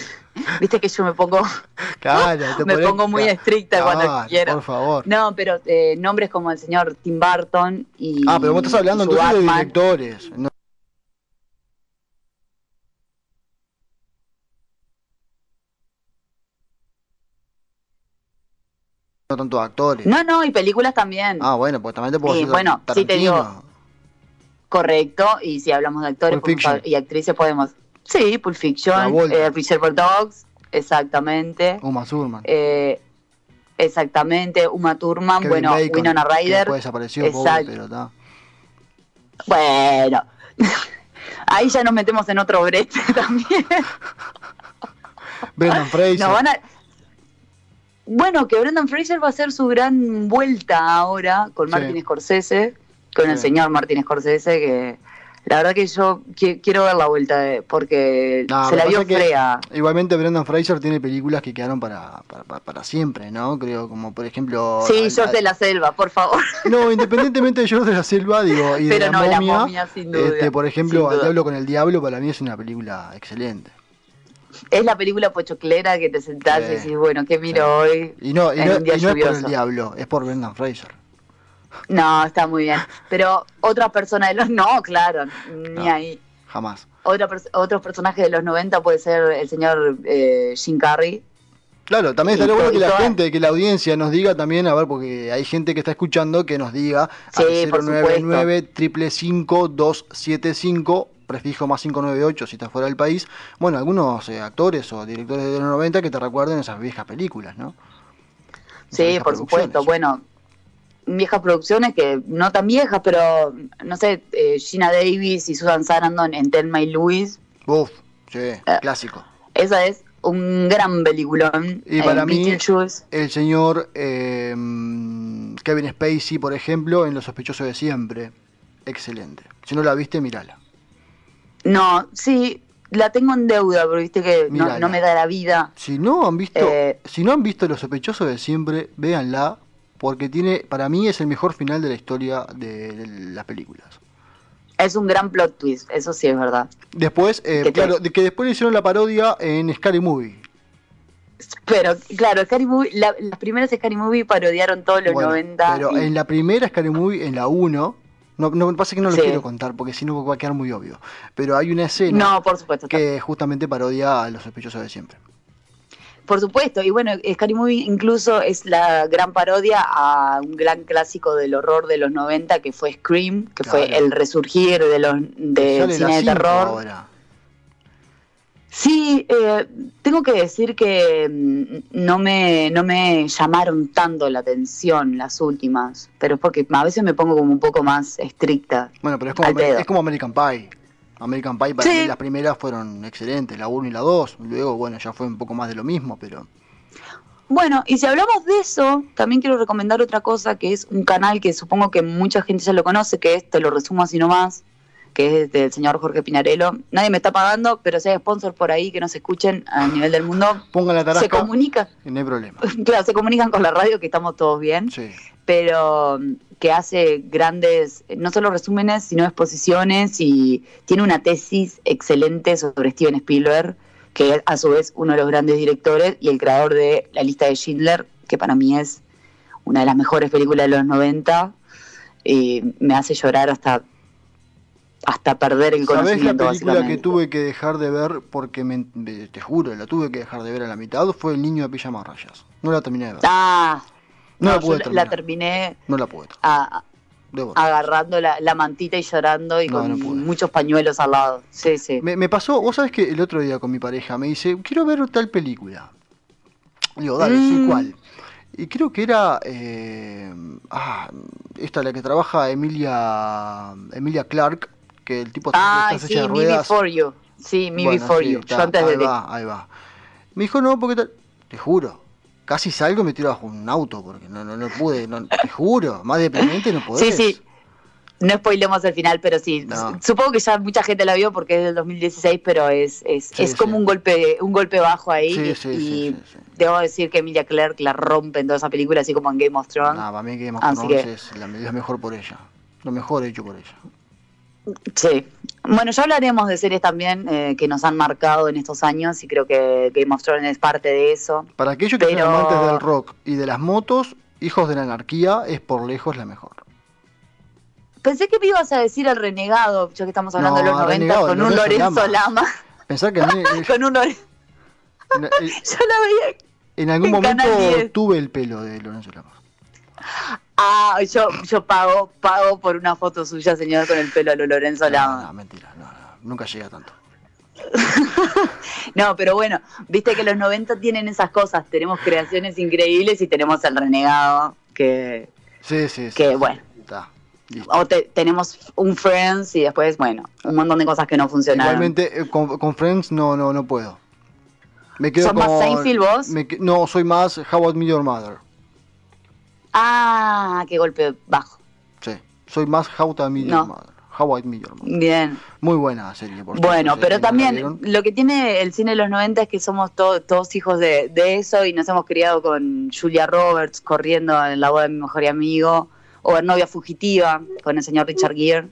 Viste que yo me pongo me pongo muy estricta cuando quiero. Por favor. No, pero eh, nombres como el señor Tim Burton y Ah, pero vos estás hablando entonces de directores. No. no tanto actores. No, no, y películas también. Ah, bueno, pues también te puedo decir bueno, sí te digo. Correcto, y si hablamos de actores y actrices podemos Sí, Pulp Fiction, eh, Reservoir Dogs, exactamente. Uma Thurman. Eh, exactamente, Uma Thurman, bueno, Winona Ryder. Que desapareció, pobre, pero está. Bueno, ahí ya nos metemos en otro brete también. Brendan Fraser. Bueno, que Brendan Fraser va a hacer su gran vuelta ahora con Martin Scorsese, con el señor Martin Scorsese, que la verdad que yo quiero ver la vuelta porque se la vio fea. Igualmente Brendan Fraser tiene películas que quedaron para, para, siempre, ¿no? Creo, como por ejemplo... Sí, George de la Selva, por favor. No, independientemente de George de la Selva, digo, y Pero de no, la momia, sin duda, este, por ejemplo, El Diablo con el Diablo para mí es una película excelente. Es la película pochoclera que te sentás y decís, bueno, ¿qué miro hoy? Y no, y no, y no es por el Diablo, es por Brendan Fraser. No, está muy bien. Pero otra persona de los... No, claro, ni ahí. Jamás. Otra, otros personajes de los 90 puede ser el señor eh, Jim Carrey. Claro, también estaría bueno que la gente, que la audiencia nos diga también, a ver, porque hay gente que está escuchando que nos diga sí, al 099 triple 275 prefijo más 598 si estás fuera del país. Bueno, algunos eh, actores o directores de los 90 que te recuerden esas viejas películas, ¿no? sí, por supuesto. Bueno, viejas producciones que no tan viejas, pero no sé, eh, Gina Davis y Susan Sarandon en Thelma y Louise. Uf, sí, eh, clásico. Esa es un gran peliculón. Y para mí, el señor eh, Kevin Spacey, por ejemplo, en Los sospechosos de siempre. Excelente. Si no la viste, mírala. No, sí, la tengo en deuda, pero viste que no, me da la vida. Si no han visto, eh, si no han visto Los sospechosos de siempre, véanla, porque tiene, para mí es el mejor final de la historia de, las películas. Es un gran plot twist, eso sí es verdad. Después, eh, claro, que después hicieron la parodia en Scary Movie. Pero, claro, Scary Movie, las primeras Scary Movie parodiaron todos los 90. Pero en la primera Scary Movie, en la 1, no, no pasa que no lo quiero contar porque si no va a quedar muy obvio. Pero hay una escena no, por supuesto, que justamente parodia a los sospechosos de siempre. Por supuesto, y bueno, Scary Movie incluso es la gran parodia a un gran clásico del horror de los 90 que fue Scream, que fue el resurgir de los del cine de terror. Sí, eh, tengo que decir que mm, no me, no me llamaron tanto la atención las últimas, pero es porque a veces me pongo como un poco más estricta. Bueno, pero es como, es como American Pie. American Pie para mí las primeras fueron excelentes, la 1 y la 2. Luego, bueno, ya fue un poco más de lo mismo, pero... Bueno, y si hablamos de eso, también quiero recomendar otra cosa, que es un canal que supongo que mucha gente ya lo conoce, que es, te lo resumo así nomás, que es del señor Jorge Pinarello. Nadie me está pagando, pero si hay sponsor por ahí que nos escuchen a nivel del mundo, Pongan la se comunica. No hay problema. claro, se comunican con la radio que estamos todos bien. Sí. Pero mm, que hace grandes, no solo resúmenes, sino exposiciones y tiene una tesis excelente sobre Steven Spielberg, que es a su vez uno de los grandes directores y el creador de La lista de Schindler, que para mí es una de las mejores películas de los 90. Y me hace llorar hasta hasta perder el conocimiento. ¿Sabés la película que tuve que dejar de ver porque me, te juro, la tuve que dejar de ver a la mitad? Fue El niño de pijama rayas. No la terminé de ver. Ah, no, la pude la terminé. No la pude. agarrando la, mantita y llorando y con muchos pañuelos al lado. Sí, sí. Me, pasó, vos sabés que el otro día con mi pareja me dice, quiero ver tal película. Digo, dale, sí, mm. ¿cuál? Y creo que era eh, ah, esta la que trabaja Emilia Emilia Clark, que el tipo ah, sí, Me Before You. Sí, Me Before You. Yo antes ahí va, ahí va. Me dijo, no, porque te juro, casi salgo y me tiro bajo un auto, porque no, no, no pude, no, te juro, más deprimente no podés. Sí, sí. No spoilemos el final, pero sí. Supongo que ya mucha gente la vio porque es del 2016, pero es, es, es como un golpe un golpe bajo ahí. y debo decir que Emilia Clarke la rompe en toda esa película, así como en Game of Thrones. Ah, para mí Game of Thrones es la, mejor por ella. Lo mejor hecho por ella. Sí. Bueno, ya hablaremos de series también eh, que nos han marcado en estos años y creo que Game of Thrones es parte de eso. Para aquellos que son amantes del rock y de las motos, Hijos de la Anarquía es por lejos la mejor. Pensé que me ibas a decir el renegado, ya que estamos hablando de los 90, con un Lorenzo Lama. Pensá que con un Lorenzo. Yo la veía. En algún momento tuve el pelo de Lorenzo Lama. Ah, yo, yo pago, pago por una foto suya, señor, con el pelo a lo Lorenzo Lama. No, mentira, no, nunca llega tanto. no, pero bueno, viste que los 90 tienen esas cosas, tenemos creaciones increíbles y tenemos el renegado, que... Sí, sí, sí. Que bueno. o tenemos un Friends y después, bueno, un montón de cosas que no funcionan. Igualmente, eh, con, Friends no, no, no puedo. Me quedo ¿Sos más Seinfeld vos? no, soy más How About Me Your Mother. Ah, qué golpe bajo. Sí, soy más How to Meet Your Mother. How I Meet Your Mother. Bien. Muy buena serie, por Bueno, pero también lo que tiene el cine de los 90 es que somos todos hijos de, eso y nos hemos criado con Julia Roberts corriendo en la boda de mi mejor amigo, o en Novia Fugitiva con el señor Richard Gere.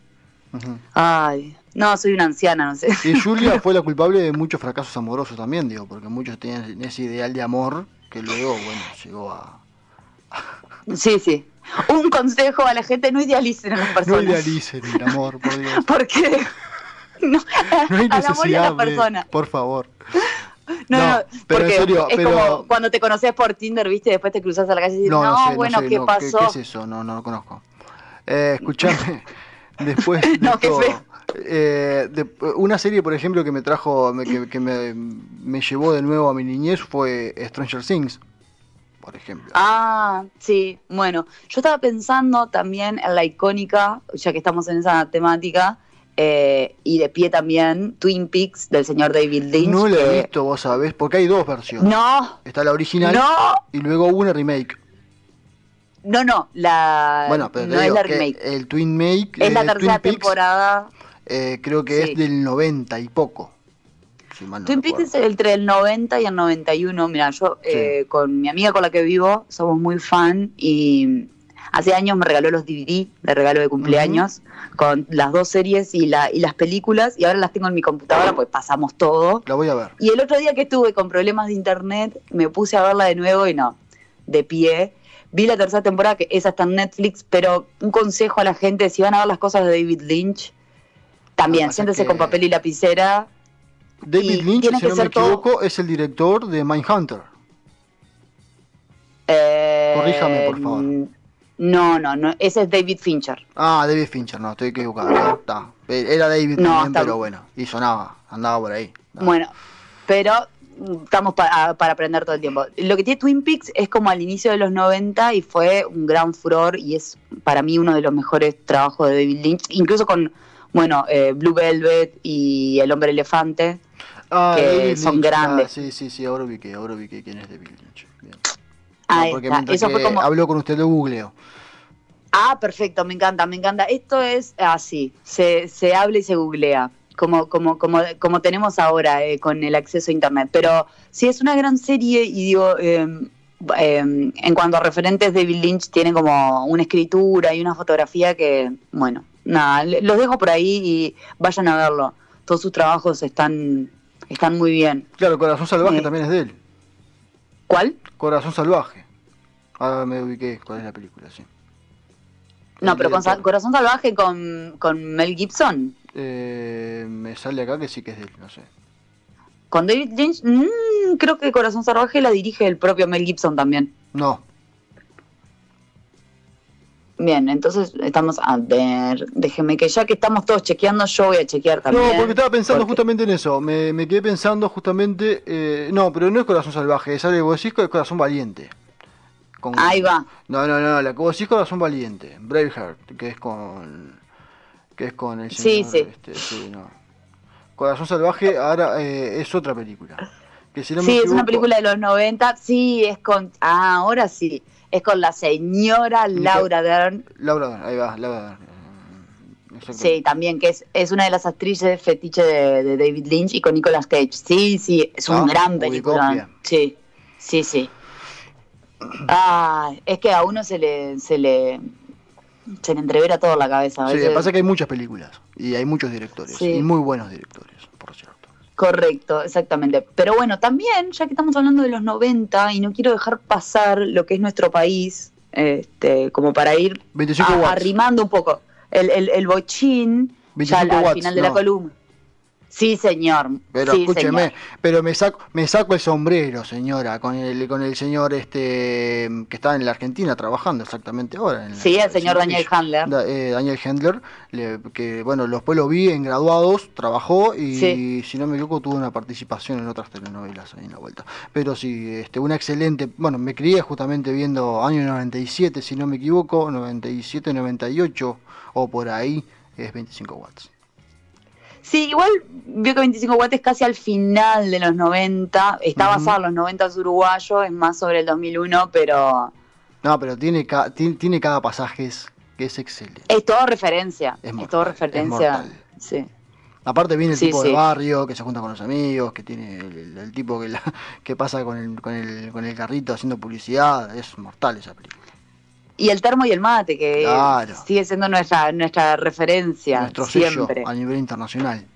Ay, no, soy una anciana, no sé. Y Julia fue la culpable de muchos fracasos amorosos también, digo, porque muchos tenían ese ideal de amor que luego, bueno, llegó a Sí, sí. Un consejo a la gente, no idealicen a las personas. No idealicen el amor, por Dios. Porque no, no hay necesidad, a la persona. por favor. No, no, pero porque en serio, es como cuando te conoces por Tinder, viste, después te cruzas a la calle y dices, no, no, bueno, ¿qué pasó? ¿qué, es eso? No, no lo conozco. Eh, escuchame, después de no, todo, eh, de, una serie, por ejemplo, que me trajo, que, que me, me, llevó de nuevo a mi niñez fue Stranger Things por ejemplo. Ah, sí, bueno, yo estaba pensando también en la icónica, ya que estamos en esa temática, eh, y de pie también, Twin Peaks del señor David Lynch. No la he visto, vos sabés, porque hay dos versiones. No. Está la original no. y luego una remake. No, no, la. Bueno, pero no es la remake. El Twin Make. Es la tercera temporada. Eh, creo que es del 90 y poco. Twin Peaks es entre el 90 y el 91. Mira, yo eh, con mi amiga con la que vivo somos muy fan y hace años me regaló los DVD de regalo de cumpleaños con las dos series y, la, y las películas y ahora las tengo en mi computadora pues pasamos todo. La voy a ver. Y el otro día que estuve con problemas de internet me puse a verla de nuevo y no, de pie. Vi la tercera temporada, que esa está en Netflix, pero un consejo a la gente, si van a ver las cosas de David Lynch, también, siéntese con papel y lapicera. David Lynch, si no me equivoco, es el director de Mindhunter. Eh, Corríjame, por favor. No, no, no, ese es David Fincher. Ah, David Fincher, no, estoy equivocado. Era David también, pero bueno, y sonaba, andaba por ahí. Bueno, pero estamos para aprender todo el tiempo. Lo que tiene Twin Peaks es como al inicio de los 90 y fue un gran furor y es para mí uno de los mejores trabajos de David Lynch, incluso con, bueno, eh, Blue Velvet y El Hombre Elefante, ah, que son grandes. Ah, sí, sí, sí, ahora ubiqué, ahora ubiqué quién es David Lynch. Bien. Ah, porque Eso fue como... habló con usted, lo googleo. Ah, perfecto, me encanta, me encanta. Esto es así, se, se habla y se googlea como, como, como, como tenemos ahora eh, con el acceso a Internet. Pero sí es una gran serie y digo, em, em, en cuanto a referentes, David Lynch tiene como una escritura y una fotografía que, bueno, nada, los dejo por ahí y vayan a verlo. Todos sus trabajos están, están muy bien. Claro, Corazón Salvaje eh, también es de él. ¿Cuál? Corazón Salvaje. Ahora me ubiqué cuál es la película, sí. No, pero con Corazón Salvaje con, con Mel Gibson. Eh, me sale acá que sí que es de él, no sé. Con David Lynch, mmm, creo que Corazón Salvaje la dirige el propio Mel Gibson también. No. Bien, entonces estamos a ver, déjeme que ya que estamos todos chequeando, yo voy a chequear también. No, porque estaba pensando justamente en eso, me, me, quedé pensando justamente, eh, no, pero no es Corazón Salvaje, es algo que es Corazón Valiente. Ahí va. No, no, no, la que vos decís Corazón Valiente, Braveheart, que es con que es con el señor, sí, sí. Este, no. Corazón Salvaje ahora eh, es otra película. Que sí, es una película de los 90, sí, es con... Ah, ahora sí, es con la señora Laura Dern. Laura Dern, ahí va, Laura Dern. Eh, sí, también, que es, es una de las actrices fetiche de, David Lynch y con Nicolas Cage. Sí, sí, es un ah, gran película. Sí, sí, sí. Ah, es que a uno se le, se le se le entrevera todo en la cabeza. Sí, lo que pasa que hay muchas películas y hay muchos directores, y muy buenos directores. Correcto, exactamente. Pero bueno, también, ya que estamos hablando de los 90 y no quiero dejar pasar lo que es nuestro país, este, como para ir arrimando un poco el, el, el bochín ya al, final de la columna. Sí, señor. Pero escúcheme, pero me saco, me saco el sombrero, señora, con el, con el señor este que está en la Argentina trabajando exactamente ahora. sí, el señor Daniel Handler. Eh, Daniel Handler, que bueno, después lo vi en graduados, trabajó y si no me equivoco tuvo una participación en otras telenovelas ahí en la vuelta. Pero sí, este, una excelente, bueno, me crié justamente viendo año 97, si no me equivoco, 97, 98 o por ahí, es 25 watts. Sí, igual vio que 25 watts es casi al final de los 90, está basado en los 90 uruguayos, es más sobre el 2001, pero... No, pero tiene, tiene, cada pasaje que es excelente. Es todo referencia, es, todo referencia. sí. Aparte viene el tipo de barrio que se junta con los amigos, que tiene el, tipo que, que pasa con el, con, el, con el carrito haciendo publicidad, es mortal esa película. Y el termo y el mate, que sigue siendo nuestra, nuestra referencia. Nuestro siempre. a nivel internacional.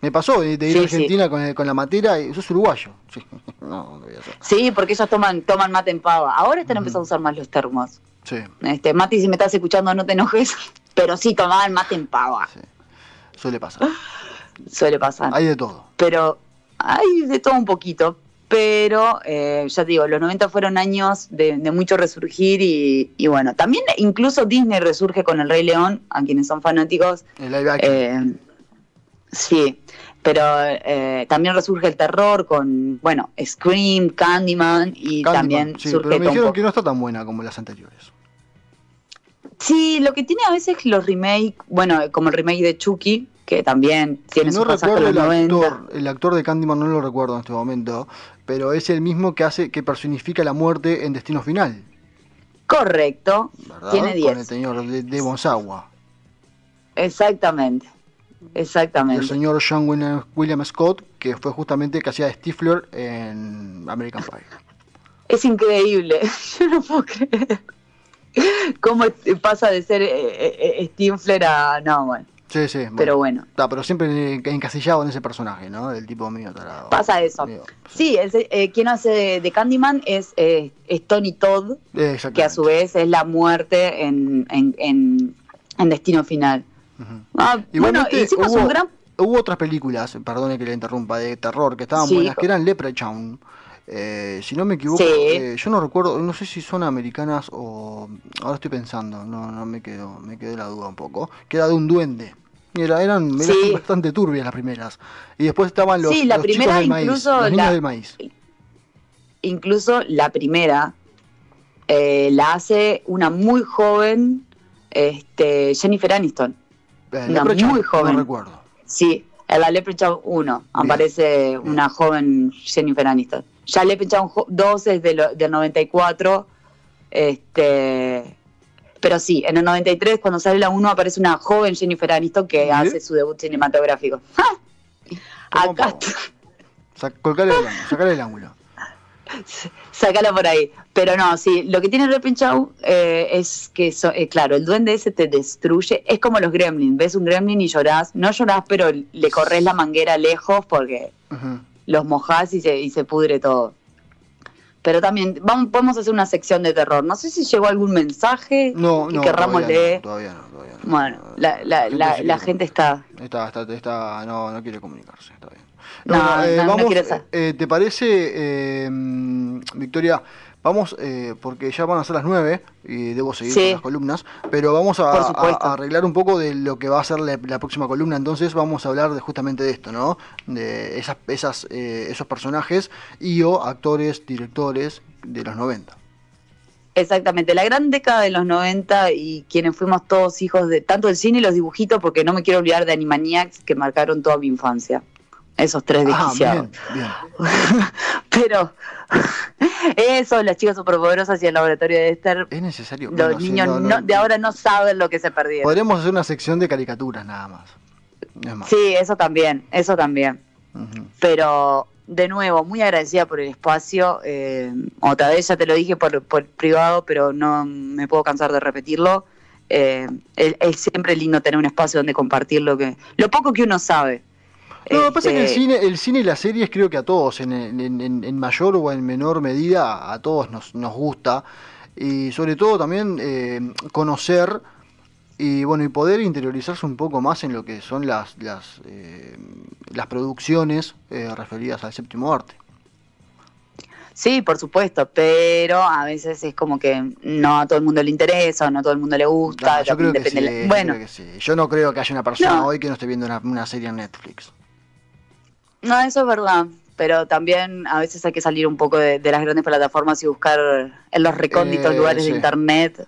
Me pasó de, ir a Argentina con, con, la matera y sos uruguayo. Sí, no, sí porque ellos toman, toman mate en pava. Ahora están empezando a usar más los termos. Sí. Este, Mati, si me estás escuchando, no te enojes, pero sí tomaban mate en pava. Sí. Suele pasar. Suele pasar. Hay de todo. Pero hay de todo un poquito pero eh, ya te digo, los 90 fueron años de, mucho resurgir y, bueno, también incluso Disney resurge con El Rey León, a quienes son fanáticos. El live eh, sí, pero eh, también resurge el terror con, bueno, Scream, Candyman y también sí, surge... Pero me dijeron que no está tan buena como las anteriores. Sí, lo que tiene a veces los remakes, bueno, como el remake de Chucky, que también tiene no recuerdo el actor, el actor de Candyman no lo recuerdo en este momento, pero es el mismo que hace que personifica la muerte en Destino Final. Correcto. Tiene 10. Con el señor de, de Bonsawa. Exactamente. Exactamente. el señor Sean William, Scott, que fue justamente que hacía Stifler en American Pie. Es increíble, yo no puedo creer cómo pasa de ser eh, eh, Stifler a... No, bueno. Sí, sí. Pero bueno. Está, pero siempre encasillado en ese personaje, ¿no? Del tipo mío tarado. Pasa eso. sí, eh, quien hace de, Candyman es, eh, Tony Todd, que a su vez es la muerte en, en, en, Destino Final. Ah, bueno, hicimos hubo, un gran... Hubo otras películas, perdone que le interrumpa, de terror, que estaban buenas, que eran Leprechaun. Eh, si no me equivoco, eh, yo no recuerdo, no sé si son americanas o ahora estoy pensando, no, no me quedo, me quedé la duda un poco, que era de un duende. Era, eran, bastante turbias las primeras. Y después estaban los, sí, la primera del maíz, los niños del maíz. Incluso la primera eh, la hace una muy joven este, Jennifer Aniston. Eh, una muy joven. No recuerdo. Sí, en la Leprechaun 1 aparece una joven Jennifer Aniston. Ya Leprechaun 2 es de del 94. Este, pero sí, en el 93, cuando sale la 1, aparece una joven Jennifer Aniston que hace su debut cinematográfico. Acá. Sacale el, el ángulo. Sácala por ahí. Pero no, sí, lo que tiene Repinchau eh, es que, eh, claro, el duende ese te destruye. Es como los gremlins. Ves un gremlin y llorás. No llorás, pero le corres la manguera lejos porque los mojás y se, y se pudre todo. Pero también vamos, podemos hacer una sección de terror. No sé si llegó algún mensaje no, que querramos leer. todavía no, todavía no. Bueno, la, la, la, la gente está... Está, está, está... No, no quiere comunicarse, está bien. No, eh, no, vamos, eh, ¿Te parece, eh, Victoria? Vamos, eh, porque ya van a ser las nueve y debo seguir con las columnas, pero vamos a, arreglar un poco de lo que va a ser la, próxima columna. Entonces vamos a hablar de, justamente de esto, ¿no? De esas, esas, eh, esos personajes y o actores, directores de los 90. Exactamente, la gran década de los 90 y quienes fuimos todos hijos de tanto el cine y los dibujitos, porque no me quiero olvidar de Animaniacs que marcaron toda mi infancia esos tres ah, desquiciados. Pero eso, las chicas superpoderosas y el laboratorio de Esther. Es necesario. Los niños de ahora no saben lo que se perdieron. Podríamos hacer una sección de caricaturas nada más. Sí, eso también, eso también. Pero de nuevo, muy agradecida por el espacio. Eh, otra vez ya te lo dije por, por, privado, pero no me puedo cansar de repetirlo. Eh, es, siempre lindo tener un espacio donde compartir lo que, lo poco que uno sabe. No, lo que pasa es que el este, cine, el cine y las series creo que a todos, en, en, mayor o en menor medida, a todos nos, nos gusta. Y sobre todo también eh, conocer y bueno y poder interiorizarse un poco más en lo que son las las, eh, las producciones eh, referidas al séptimo arte. Sí, por supuesto, pero a veces es como que no a todo el mundo le interesa, o no a todo el mundo le gusta. yo, creo que sí, bueno. yo no creo que haya una persona hoy que no esté viendo una serie en Netflix. No, eso es verdad, pero también a veces hay que salir un poco de, las grandes plataformas y buscar en los recónditos eh, lugares de internet.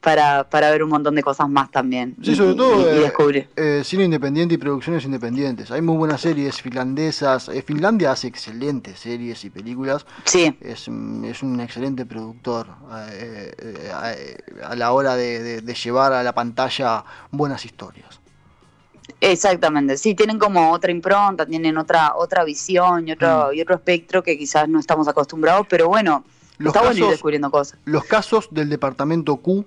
Para, para ver un montón de cosas más también. Sí, sobre todo y, descubrir. Eh, cine independiente y producciones independientes. Hay muy buenas series finlandesas. Eh, Finlandia hace excelentes series y películas. Sí. Es, es un excelente productor a la hora de llevar a la pantalla buenas historias. Exactamente, sí, tienen como otra impronta, tienen otra otra visión y otro, mm. y otro espectro que quizás no estamos acostumbrados, pero bueno, está bueno ir descubriendo cosas. Los casos del departamento Q,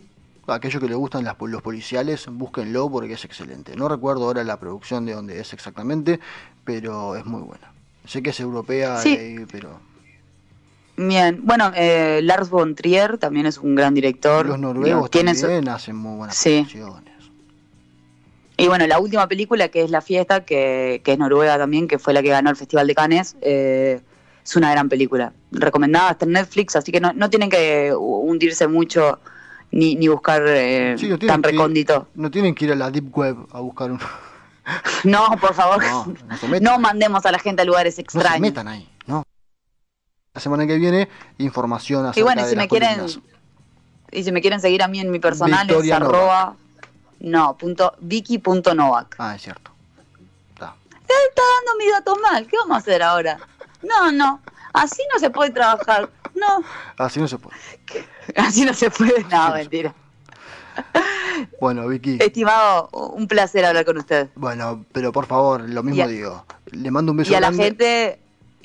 aquellos que les gustan las, los policiales, búsquenlo porque es excelente. No recuerdo ahora la producción de dónde es exactamente, pero es muy buena. Sé que es europea, eh, pero... Bien, bueno, eh, Lars von Trier también es un gran director. Los noruegos también hacen muy buenas producciones. Y bueno, la última película, que es La Fiesta, que, es noruega también, que fue la que ganó el Festival de Cannes, eh, es una gran película. Recomendada, está en Netflix, así que no, no tienen que hundirse mucho ni, ni buscar eh, tan recóndito. no tienen que ir a la Deep Web a buscar un... no, por favor. No, mandemos a la gente a lugares extraños. No se metan ahí, ¿no? La semana que viene, información acerca y bueno, si me quieren Y si me quieren seguir a mí en mi personal es arroba... No, punto, Vicky.novak. Ah, es cierto. Está. está dando mis datos mal. ¿Qué vamos a hacer ahora? No, no. Así no se puede trabajar. No. Así no se puede. Así no se puede. No, mentira. Bueno, Vicky. Estimado, un placer hablar con usted. Bueno, pero por favor, lo mismo digo. Le mando un beso Y a la gente,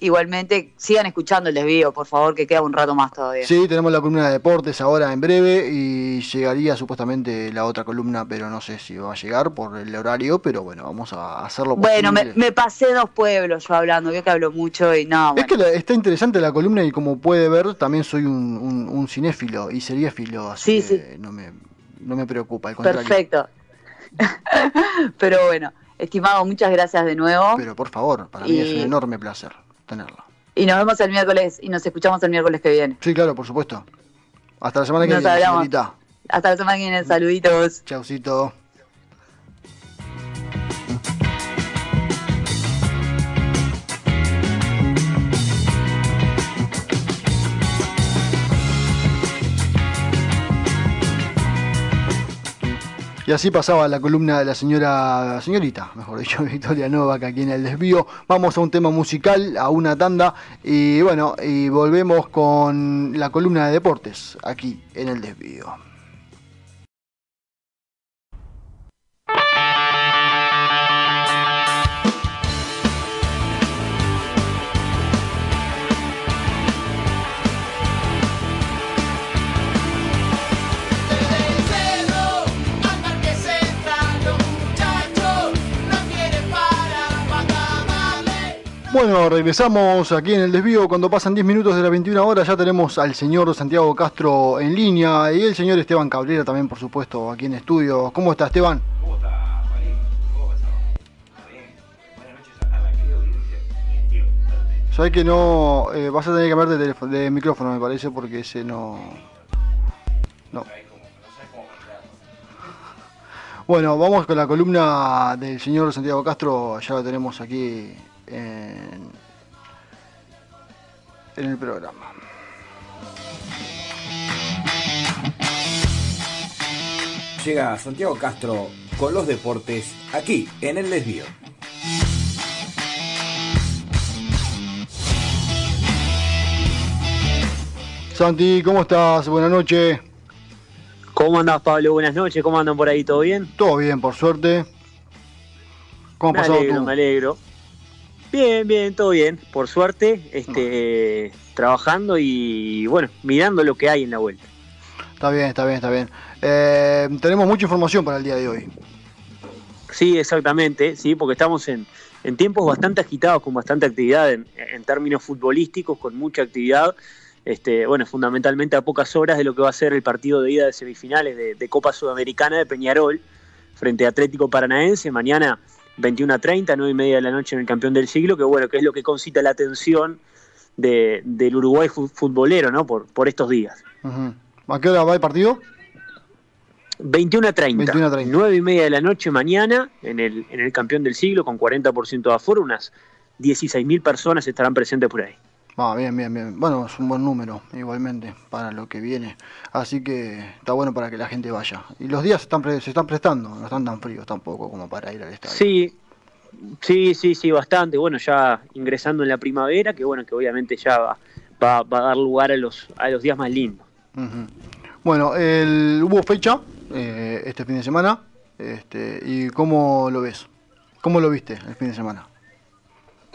igualmente, sigan escuchando el desvío, por favor, que queda un rato más todavía. Sí, tenemos la columna de deportes ahora en breve y llegaría supuestamente la otra columna, pero no sé si va a llegar por el horario, pero bueno, vamos a hacerlo Bueno, me, pasé dos pueblos yo hablando, yo que hablo mucho y no. Es que está interesante la columna y como puede ver, también soy un, un, cinéfilo y filo así sí, que sí. no me no me preocupa, al contrario. Perfecto. Pero bueno, estimado, muchas gracias de nuevo. Pero por favor, para mí es un enorme placer tenerlo. Y nos vemos el miércoles y nos escuchamos el miércoles que viene. Sí, claro, por supuesto. Hasta la semana que viene, Hasta la semana que viene, saluditos. Chaucito. Y así pasaba la columna de la señora, señorita, mejor dicho, Victoria Novak aquí en el desvío. Vamos a un tema musical, a una tanda, y bueno, y volvemos con la columna de deportes aquí en el desvío. Bueno, regresamos aquí en el desvío. Cuando pasan 10 minutos de las 21 horas ya tenemos al señor Santiago Castro en línea y el señor Esteban Cabrera también, por supuesto, aquí en estudio. ¿Cómo está Esteban? ¿Cómo está, Marín? ¿Cómo ¿Está bien? Buenas noches a la querida audiencia. Sabes que no... Eh, vas a tener que cambiar de, de micrófono, me parece, porque ese no... No. Bueno, vamos con la columna del señor Santiago Castro, ya lo tenemos aquí en, el programa. Llega Santiago Castro con los deportes aquí en el desvío. Santi, ¿cómo estás? Buenas noches. ¿Cómo andás, Pablo? Buenas noches. ¿Cómo andan por ahí? ¿Todo bien? Todo bien, por suerte. ¿Cómo pasado alegro, Me alegro. Bien, bien, todo bien. Por suerte, este, trabajando y bueno, mirando lo que hay en la vuelta. Está bien, está bien, está bien. Eh, tenemos mucha información para el día de hoy. Sí, exactamente, sí, porque estamos en, tiempos bastante agitados, con bastante actividad en, términos futbolísticos, con mucha actividad. Este, bueno, fundamentalmente a pocas horas de lo que va a ser el partido de ida de semifinales de, de Copa Sudamericana de Peñarol frente a Atlético Paranaense. Mañana 21 a 30, 9 y media de la noche en el campeón del siglo, que bueno, que es lo que concita la atención del Uruguay futbolero, ¿no? Por, por estos días. ¿A qué hora va el partido? 21 a 30. 9 y media de la noche mañana en el, en el campeón del siglo con 40% de aforo, unas 16.000 personas estarán presentes por ahí. Ah, bien, bien, bien. Bueno, es un buen número igualmente para lo que viene. Así que está bueno para que la gente vaya. Y los días están se están prestando, no están tan fríos tampoco como para ir al estadio. Sí, sí, sí, sí, bastante. Bueno, ya ingresando en la primavera, que bueno, que obviamente ya va, va, a dar lugar a los, a los días más lindos. Bueno, el, hubo fecha eh, este fin de semana. Este, ¿Y cómo lo ves? ¿Cómo lo viste el fin de semana?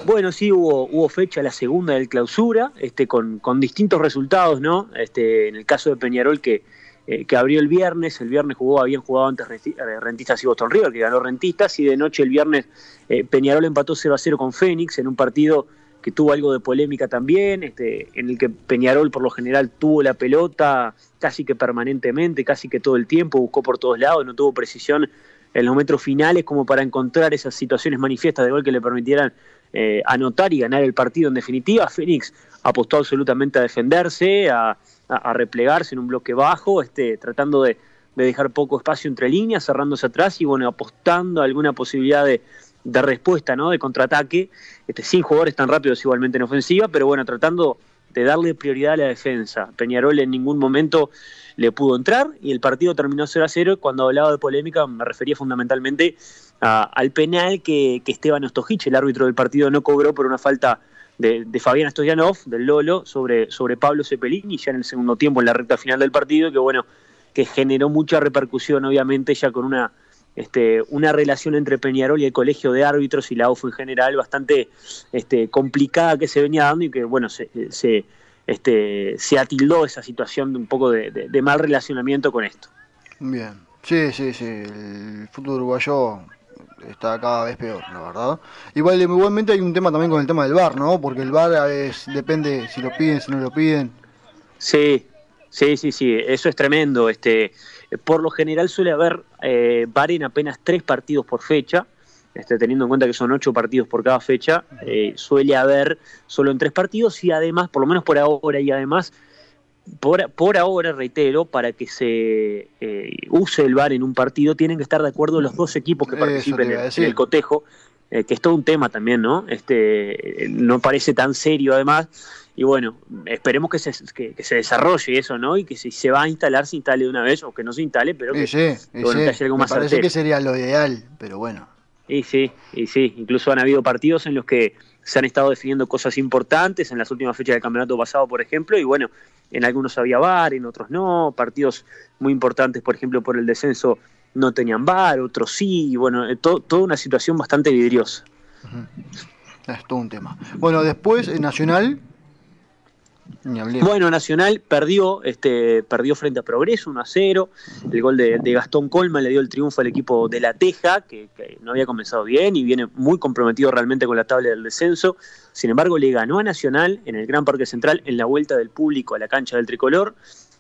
Bueno, sí, hubo, hubo fecha la segunda del clausura, este, con, con distintos resultados, ¿no? Este, en el caso de Peñarol que, eh, que abrió el viernes, el viernes jugó, habían jugado antes eh, Rentistas y Boston River, que ganó Rentistas, y de noche el viernes eh, Peñarol empató 0 a 0 con Fénix en un partido que tuvo algo de polémica también, este, en el que Peñarol por lo general tuvo la pelota casi que permanentemente, casi que todo el tiempo, buscó por todos lados, no tuvo precisión en los metros finales como para encontrar esas situaciones manifiestas de gol que le permitieran eh, anotar y ganar el partido en definitiva. Fénix apostó absolutamente a defenderse, a, replegarse en un bloque bajo, este, tratando de, dejar poco espacio entre líneas, cerrándose atrás y bueno, apostando a alguna posibilidad de, respuesta, ¿no? de contraataque, este, sin jugadores tan rápidos igualmente en ofensiva, pero bueno, tratando de darle prioridad a la defensa. Peñarol en ningún momento le pudo entrar y el partido terminó 0 a 0. Cuando hablaba de polémica me refería fundamentalmente al penal que, Esteban Ostojich, el árbitro del partido, no cobró por una falta de, Fabián Stoyanov, del Lolo, sobre, sobre Pablo Cepelini, ya en el segundo tiempo, en la recta final del partido, que bueno, que generó mucha repercusión, obviamente, ya con una, este, una relación entre Peñarol y el Colegio de Árbitros y la UFO en general bastante este, complicada que se venía dando y que, bueno, se, se, este, se atildó esa situación de un poco de, mal relacionamiento con esto. Bien, sí, sí, sí, el fútbol uruguayo está cada vez peor, la verdad. Igual, igualmente hay un tema también con el tema del bar, ¿no? Porque el bar es, depende si lo piden, si no lo piden. Sí, sí, sí, sí, eso es tremendo. Este, por lo general suele haber eh, bar en apenas tres partidos por fecha. Este, teniendo en cuenta que son ocho partidos por cada fecha, eh, suele haber solo en tres partidos y además, por lo menos por ahora, y además por, por, ahora, reitero, para que se eh, use el VAR en un partido, tienen que estar de acuerdo los dos equipos que participen en, el cotejo, eh, que es todo un tema también, ¿no? Este, no parece tan serio además. Y bueno, esperemos que se, que, se desarrolle eso, ¿no? Y que si se va a instalar, se instale de una vez, o que no se instale, pero que, sí, haya algo más parece que sería lo ideal, pero bueno. Y sí, y sí, incluso han habido partidos en los que se han estado definiendo cosas importantes en las últimas fechas del campeonato pasado, por ejemplo, y bueno, en algunos había VAR, en otros no, partidos muy importantes, por ejemplo, por el descenso no tenían VAR, otros sí, y bueno, eh, toda una situación bastante vidriosa. Es todo un tema. Bueno, después en Nacional bueno, Nacional perdió, este, perdió frente a Progreso 1 a 0. El gol de, Gastón Colma le dio el triunfo al equipo de La Teja, que, no había comenzado bien y viene muy comprometido realmente con la tabla del descenso. Sin embargo, le ganó a Nacional en el Gran Parque Central en la vuelta del público a la cancha del tricolor,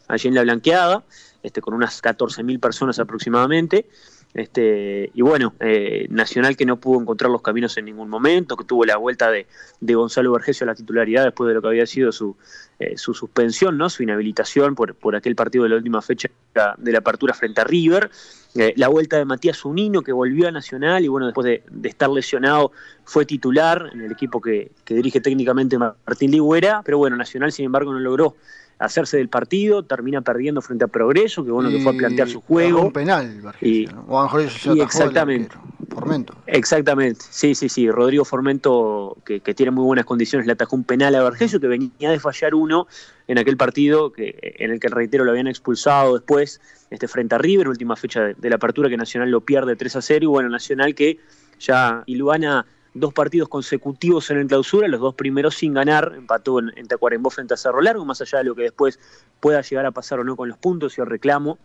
allí en la blanqueada, este, con unas 14.000 personas aproximadamente. Este, y bueno, eh, Nacional que no pudo encontrar los caminos en ningún momento, que tuvo la vuelta de, Gonzalo Vergesio a la titularidad después de lo que había sido su, eh, su suspensión, ¿no? su inhabilitación por, por aquel partido de la última fecha de la apertura frente a River. Eh, la vuelta de Matías Unino que volvió a Nacional y bueno, después de, estar lesionado fue titular en el equipo que, que dirige técnicamente Martín Ligüera, pero bueno, Nacional sin embargo no logró hacerse del partido, termina perdiendo frente a Progreso, que bueno que fue a plantear su juego. Un penal, y, o a lo mejor exactamente. Formento. Exactamente, sí, sí, sí. Rodrigo Formento, que, tiene muy buenas condiciones, le atajó un penal a Vergesio, que venía de fallar uno en aquel partido que, en el que, reitero, lo habían expulsado después este, frente a River, última fecha de, la apertura, que Nacional lo pierde 3 a 0, y bueno, Nacional que ya Iluana dos partidos consecutivos en el clausura, los dos primeros sin ganar, empató en, Tacuarembó frente a Cerro Largo, más allá de lo que después pueda llegar a pasar o no con los puntos y el reclamo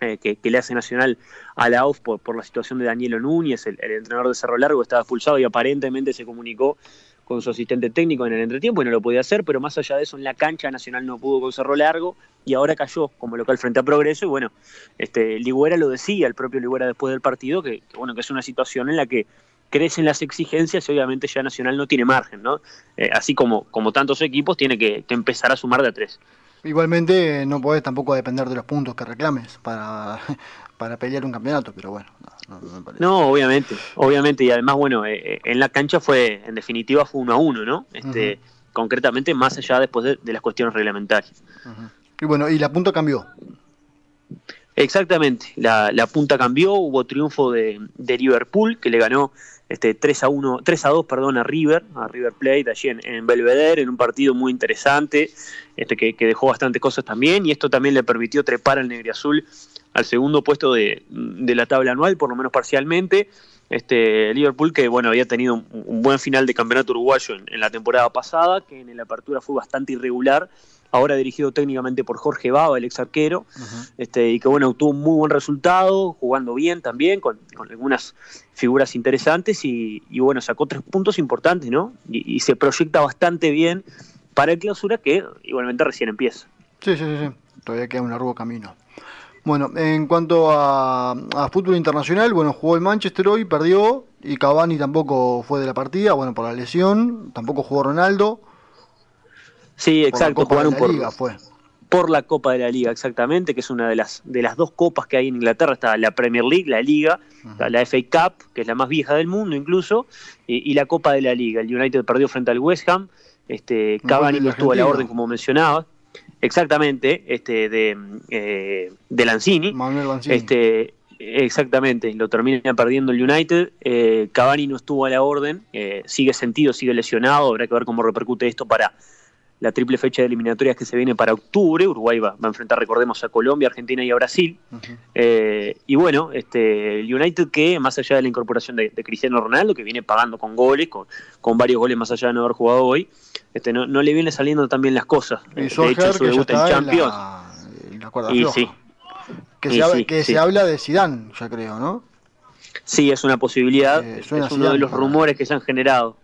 eh, que, le hace Nacional a la OF por, la situación de Danielo Núñez, el, entrenador de Cerro Largo, estaba expulsado y aparentemente se comunicó con su asistente técnico en el entretiempo y no lo podía hacer, pero más allá de eso en la cancha Nacional no pudo con Cerro Largo y ahora cayó como local frente a Progreso y bueno, este Ligüera lo decía, el propio Ligüera después del partido, que bueno, que es una situación en la que crecen las exigencias y obviamente ya Nacional no tiene margen, ¿no? Eh, así como, como tantos equipos, tiene que, empezar a sumar de a tres. Igualmente no podés tampoco depender de los puntos que reclames para, para pelear un campeonato, pero bueno. No, obviamente, obviamente, y además, bueno, eh, eh, en la cancha fue, en definitiva, fue uno a uno, ¿no? Este, Concretamente, más allá después de, las cuestiones reglamentarias. Y bueno, y la punta cambió. Exactamente, la, punta cambió, hubo triunfo de, de Liverpool, que le ganó este, 3 a 1, 3 a 2, perdón, a River, a River Plate, allí en, Belvedere, en un partido muy interesante, este, que, dejó bastantes cosas también, y esto también le permitió trepar al Azul al segundo puesto de, la tabla anual, por lo menos parcialmente. Este, Liverpool que bueno había tenido un, buen final de campeonato uruguayo en, la temporada pasada, que en la apertura fue bastante irregular, ahora dirigido técnicamente por Jorge Baba, el ex arquero, este, y que bueno, tuvo un muy buen resultado, jugando bien también, con, algunas figuras interesantes, y, bueno, sacó tres puntos importantes, ¿no? Y, se proyecta bastante bien para el clausura que igualmente recién empieza. Sí, sí, sí, todavía queda un largo camino. Bueno, en cuanto a, a, fútbol internacional, bueno, jugó el Manchester hoy, perdió, y Cavani tampoco fue de la partida, bueno, por la lesión, tampoco jugó Ronaldo. Sí, exacto, jugaron por, por la Copa de la Liga, exactamente, que es una de las, de las dos copas que hay en Inglaterra, está la Premier League, la Liga, la FA Cup, que es la más vieja del mundo incluso, y, la Copa de la Liga. El United perdió frente al West Ham, este, Cavani no estuvo a la orden como mencionaba, exactamente, este, de, eh, de Lanzini, este, Exactamente, lo termina perdiendo el United. Eh, Cavani no estuvo a la orden, eh, sigue sentido, sigue lesionado. Habrá que ver cómo repercute esto para la triple fecha de eliminatorias que se viene para octubre. Uruguay va, a enfrentar, recordemos, a Colombia, Argentina y a Brasil. Eh, y bueno, este, el United que, más allá de la incorporación de, Cristiano Ronaldo, que viene pagando con goles, con, con, varios goles más allá de no haber jugado hoy, este, no, le viene saliendo tan bien las cosas. de hecho, su debut en Champions. y sí. Que, se, que se habla de Zidane, ya creo, ¿no? Sí, es una posibilidad. Eh, es uno de los rumores que se han generado.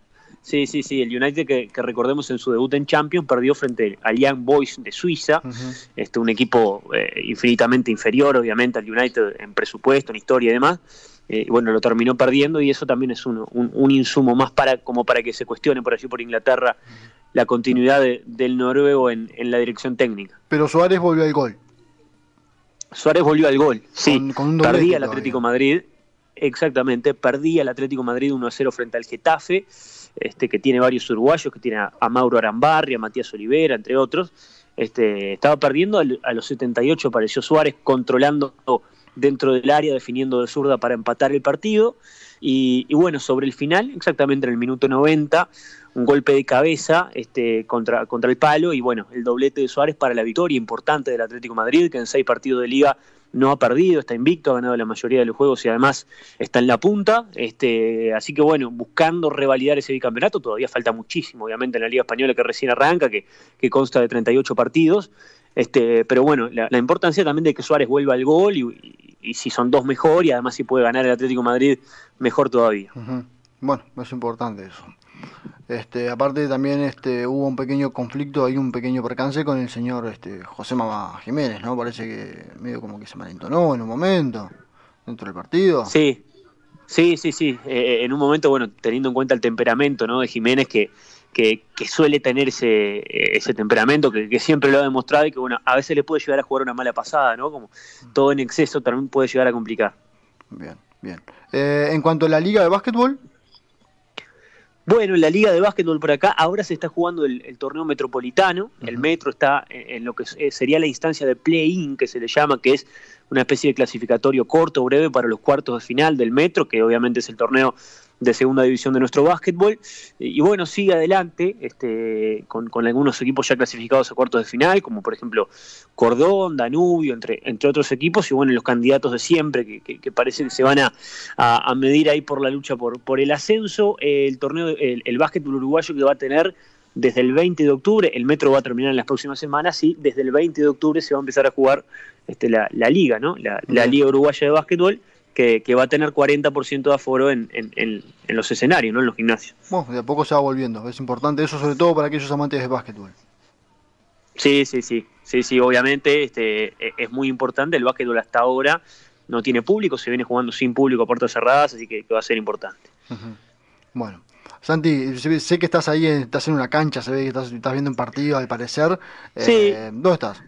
Sí, sí, sí. El United que, recordemos en su debut en Champions perdió frente al Young Boys de Suiza, este, un equipo eh, infinitamente inferior, obviamente, al United en presupuesto, en historia y demás. Eh, bueno, lo terminó perdiendo y eso también es un, un, insumo más para como para que se cuestione por allí por Inglaterra la continuidad del noruego en, la dirección técnica. Pero Suárez volvió al gol. Suárez volvió al gol, sí. Con, perdía el Atlético Madrid, exactamente, perdía el Atlético Madrid 1 a 0 frente al Getafe este, que tiene varios uruguayos, que tiene a, Mauro Arambarri, a Matías Olivera, entre otros. Este, estaba perdiendo, a los 78 apareció Suárez controlando dentro del área, definiendo de zurda para empatar el partido. Y, bueno, sobre el final, exactamente en el minuto 90, un golpe de cabeza este, contra, contra el palo y bueno, el doblete de Suárez para la victoria importante del Atlético Madrid, que en seis partidos de liga no ha perdido, está invicto, ha ganado la mayoría de los juegos y además está en la punta. Este, así que bueno, buscando revalidar ese bicampeonato, todavía falta muchísimo, obviamente, en la Liga Española que recién arranca, que, que consta de 38 partidos. Este, pero bueno, la, importancia también de que Suárez vuelva al gol y, si son dos mejor y además si puede ganar el Atlético Madrid, mejor todavía. Bueno, es importante eso. Este, aparte también este, hubo un pequeño conflicto, hay un pequeño percance con el señor este, José Mamá Jiménez, ¿no? Parece que medio como que se malentonó en un momento dentro del partido. Sí, sí, sí, sí. Eh, en un momento, bueno, teniendo en cuenta el temperamento ¿no? de Jiménez, que, que, suele tener ese, ese temperamento, que, siempre lo ha demostrado y que, bueno, a veces le puede llegar a jugar una mala pasada, ¿no? Como todo en exceso también puede llegar a complicar. Bien, bien. Eh, en cuanto a la liga de básquetbol, bueno, en la liga de básquetbol por acá, ahora se está jugando el, torneo metropolitano. El metro está en, lo que eh, sería la instancia de play-in, que se le llama, que es una especie de clasificatorio corto, breve para los cuartos de final del metro, que obviamente es el torneo de segunda división de nuestro básquetbol. Y, bueno, sigue adelante este, con, algunos equipos ya clasificados a cuartos de final, como por ejemplo Cordón, Danubio, entre, entre otros equipos, y bueno, los candidatos de siempre, que, parece que se van a, a, medir ahí por la lucha por, por el ascenso. El torneo, el, el básquetbol uruguayo que va a tener desde el 20 de octubre, el metro va a terminar en las próximas semanas y desde el 20 de octubre se va a empezar a jugar este, la, liga, ¿no? La, la Liga Uruguaya de Básquetbol que, va a tener 40% de aforo en, los escenarios, ¿no? en los gimnasios. Bueno, de a poco se va volviendo, es importante eso sobre todo para aquellos amantes de básquetbol. Sí, sí, sí, sí, sí, obviamente este, e, es muy importante, el básquetbol hasta ahora no tiene público, se viene jugando sin público a puertas cerradas, así que, va a ser importante. Bueno, Santi, sé que estás ahí, estás en una cancha, se ve que estás, viendo un partido al parecer. Sí. Eh, ¿Dónde estás?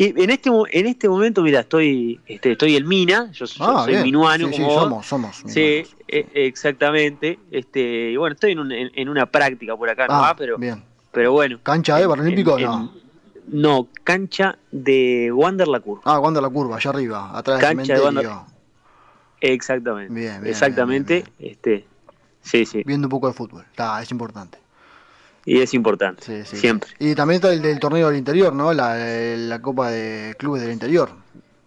Y en este, en este momento, mira, estoy, este, estoy en Mina, yo, ah, soy minuano. Sí, como somos, somos. Sí, e, exactamente. Este, y bueno, estoy en, en, una práctica por acá, ah, pero, bien. pero bueno. ¿Cancha de Paralímpico no? No, cancha de Wander La Curva. Ah, Wander La Curva, allá arriba, atrás cancha del cementerio. De Exactamente. Bien, bien, Exactamente. este, sí, sí. Viendo un poco de fútbol, está, es importante y es importante, siempre. Y también está el del torneo del interior, ¿no? La, Copa de Clubes del Interior,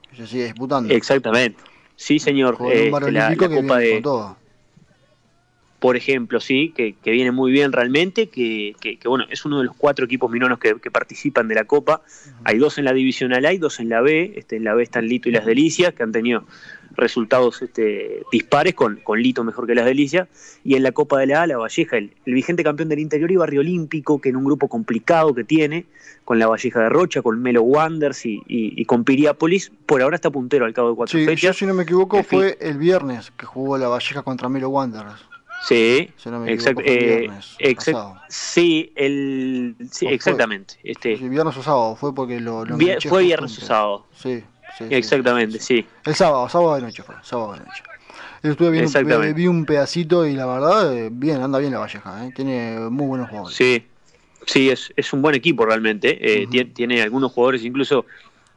que se sigue disputando. Exactamente, sí señor. Este, la, Copa de... Todo. Por ejemplo, sí, que, viene muy bien realmente, que, que, bueno, es uno de los cuatro equipos minonos que, participan de la Copa. Hay dos en la Divisional A y dos en la B. Este, en la B están Lito y Las Delicias, que han tenido resultados este, dispares, con, con Lito mejor que las Delicias, y en la Copa de la A, la Valleja, el, vigente campeón del interior y Barrio Olímpico, que en un grupo complicado que tiene, con la Valleja de Rocha, con Melo Wanders y, y, con Piriápolis, por ahora está puntero al cabo de cuatro fechas. Yo, si no me equivoco, fue el viernes que jugó la Valleja contra Melo Wanders. Sí, exacto. Eh, sí, el, sí, exactamente. Este, viernes o sábado, fue porque lo, Fue viernes o sábado. Sí. Exactamente, sí. El sábado, sábado de noche fue, sábado de noche. estuve viendo, vi un pedacito y la verdad, eh, bien, anda bien la Valleja, ¿eh? tiene muy buenos jugadores. Sí, sí, es, es un buen equipo realmente. Eh, tiene, algunos jugadores incluso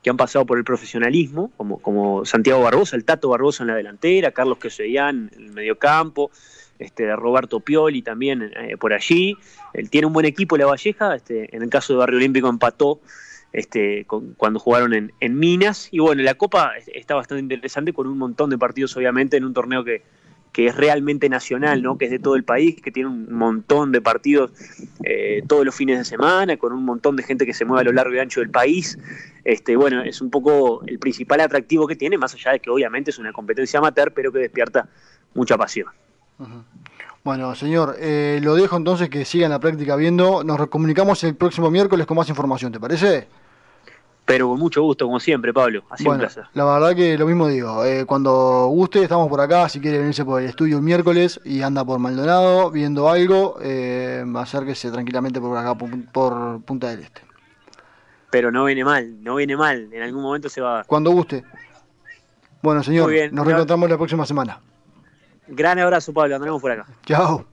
que han pasado por el profesionalismo, como, como Santiago Barbosa, el Tato Barbosa en la delantera, Carlos Quesellán en el mediocampo. este, Roberto Pioli también eh, por allí. Él tiene un buen equipo, La Valleja, este, en el caso de Barrio Olímpico empató este, cuando jugaron en, en, Minas. Y bueno, la Copa está bastante interesante con un montón de partidos, obviamente, en un torneo que, que es realmente nacional, ¿no? que es de todo el país, que tiene un montón de partidos eh, todos los fines de semana, con un montón de gente que se mueve a lo largo y ancho del país. Este, bueno, es un poco el principal atractivo que tiene, más allá de que obviamente es una competencia amateur, pero que despierta mucha pasión. Bueno, señor, eh, lo dejo entonces que sigan la práctica viendo. Nos comunicamos el próximo miércoles con más información, ¿te parece? Pero con mucho gusto, como siempre, Pablo. Así bueno, un placer. La verdad que lo mismo digo. Eh, cuando guste, estamos por acá. Si quiere venirse por el estudio el miércoles y anda por Maldonado viendo algo, eh, acérquese tranquilamente por acá, por, Punta del Este. Pero no viene mal, no viene mal. En algún momento se va. Cuando guste. Bueno, señor, nos reencontramos la próxima semana. Gran abrazo, Pablo. Andaremos por acá. Chao.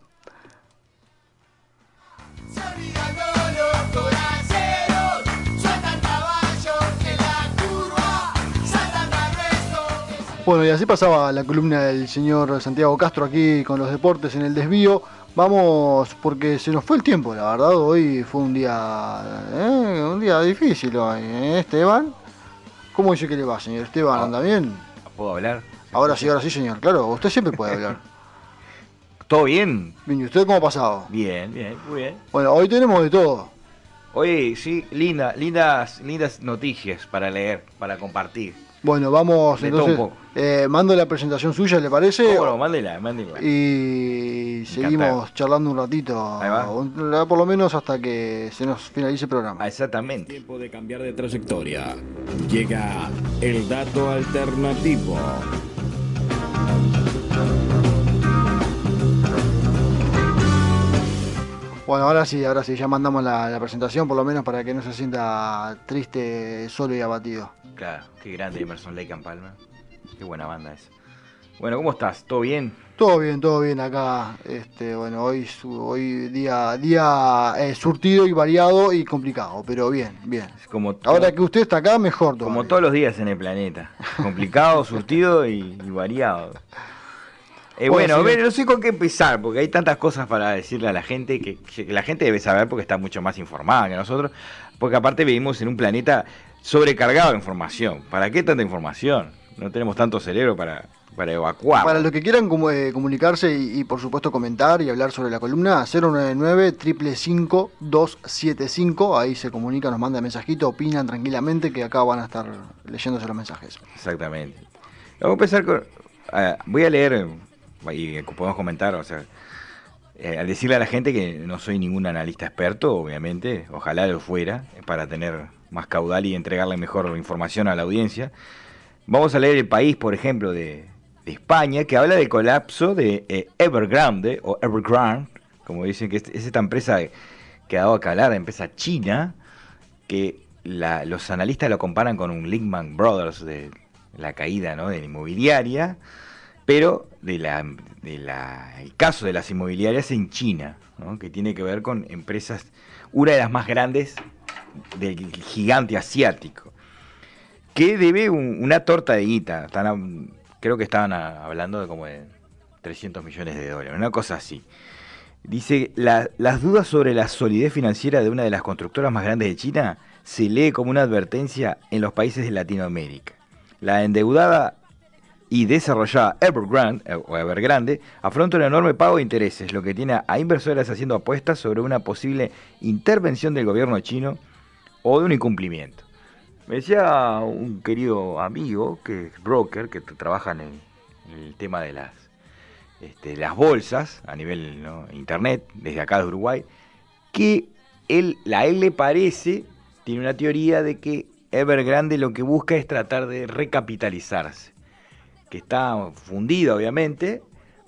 Bueno, y así pasaba la columna del señor Santiago Castro aquí con los deportes en el desvío. Vamos, porque se nos fue el tiempo, la verdad. Hoy fue un día, eh, un día difícil hoy. ¿eh? Esteban, ¿cómo dice que le va, señor Esteban? ¿Anda bien? ¿Puedo hablar? Ahora sí, ahora sí, señor. Claro, usted siempre puede hablar. ¿Todo bien? Bien, ¿y usted cómo ha pasado? Bien, bien, muy bien. Bueno, hoy tenemos de todo. Hoy sí, linda, lindas, lindas noticias para leer, para compartir. Bueno, vamos entonces. Eh, mando la presentación suya, ¿le parece? Bueno, mándela, mándela. Y seguimos charlando un ratito. Ahí va. Por lo menos hasta que se nos finalice el programa. Ah, exactamente. Tiempo de cambiar de trayectoria. Llega el dato alternativo. Bueno, ahora sí, ahora sí, ya mandamos la, presentación, por lo menos para que no se sienta triste, solo y abatido. Claro, qué grande Emerson Lake and Palmer. Qué buena banda es. Bueno, ¿cómo estás? ¿Todo bien? Todo bien, todo bien acá. Este, bueno, hoy, hoy día, día eh, surtido y variado y complicado, pero bien, bien. Como Ahora que usted está acá, mejor todo. Como todos los días en el planeta. Complicado, surtido y variado. Eh, bueno, no sé con qué empezar, porque hay tantas cosas para decirle a la gente que, la gente debe saber porque está mucho más informada que nosotros, porque aparte vivimos en un planeta sobrecargado de información. ¿Para qué tanta información? No tenemos tanto cerebro para, para evacuar. Para los que quieran eh, comunicarse y, por supuesto comentar y hablar sobre la columna, 099 555 275 ahí se comunican, nos mandan mensajito, opinan tranquilamente que acá van a estar leyéndose los mensajes. Exactamente. Vamos a empezar con... Ah, voy a leer y podemos comentar, o sea, eh, al decirle a la gente que no soy ningún analista experto, obviamente, ojalá lo fuera, para tener más caudal y entregarle mejor información a la audiencia. Vamos a leer el país, por ejemplo, de, España, que habla del colapso de eh, Evergrande, o Evergrande, como dicen que es, esta empresa que ha dado a calar, la empresa china, que los analistas lo comparan con un Lehman Brothers de la caída ¿no? de la inmobiliaria pero de el caso de las inmobiliarias en China, que tiene que ver con empresas, una de las más grandes del gigante asiático, que debe una torta de guita, creo que estaban hablando de como de 300 millones de dólares, una cosa así. Dice, las dudas sobre la solidez financiera de una de las constructoras más grandes de China se lee como una advertencia en los países de Latinoamérica. La endeudada y desarrollada Evergrande, eh, o Evergrande afronta un enorme pago de intereses, lo que tiene a inversores haciendo apuestas sobre una posible intervención del gobierno chino o de un incumplimiento. Me decía un querido amigo, que es broker, que trabaja en el, tema de las, este, bolsas a nivel internet, desde acá de Uruguay, que él, a él le parece, tiene una teoría de que Evergrande lo que busca es tratar de recapitalizarse que está fundida obviamente,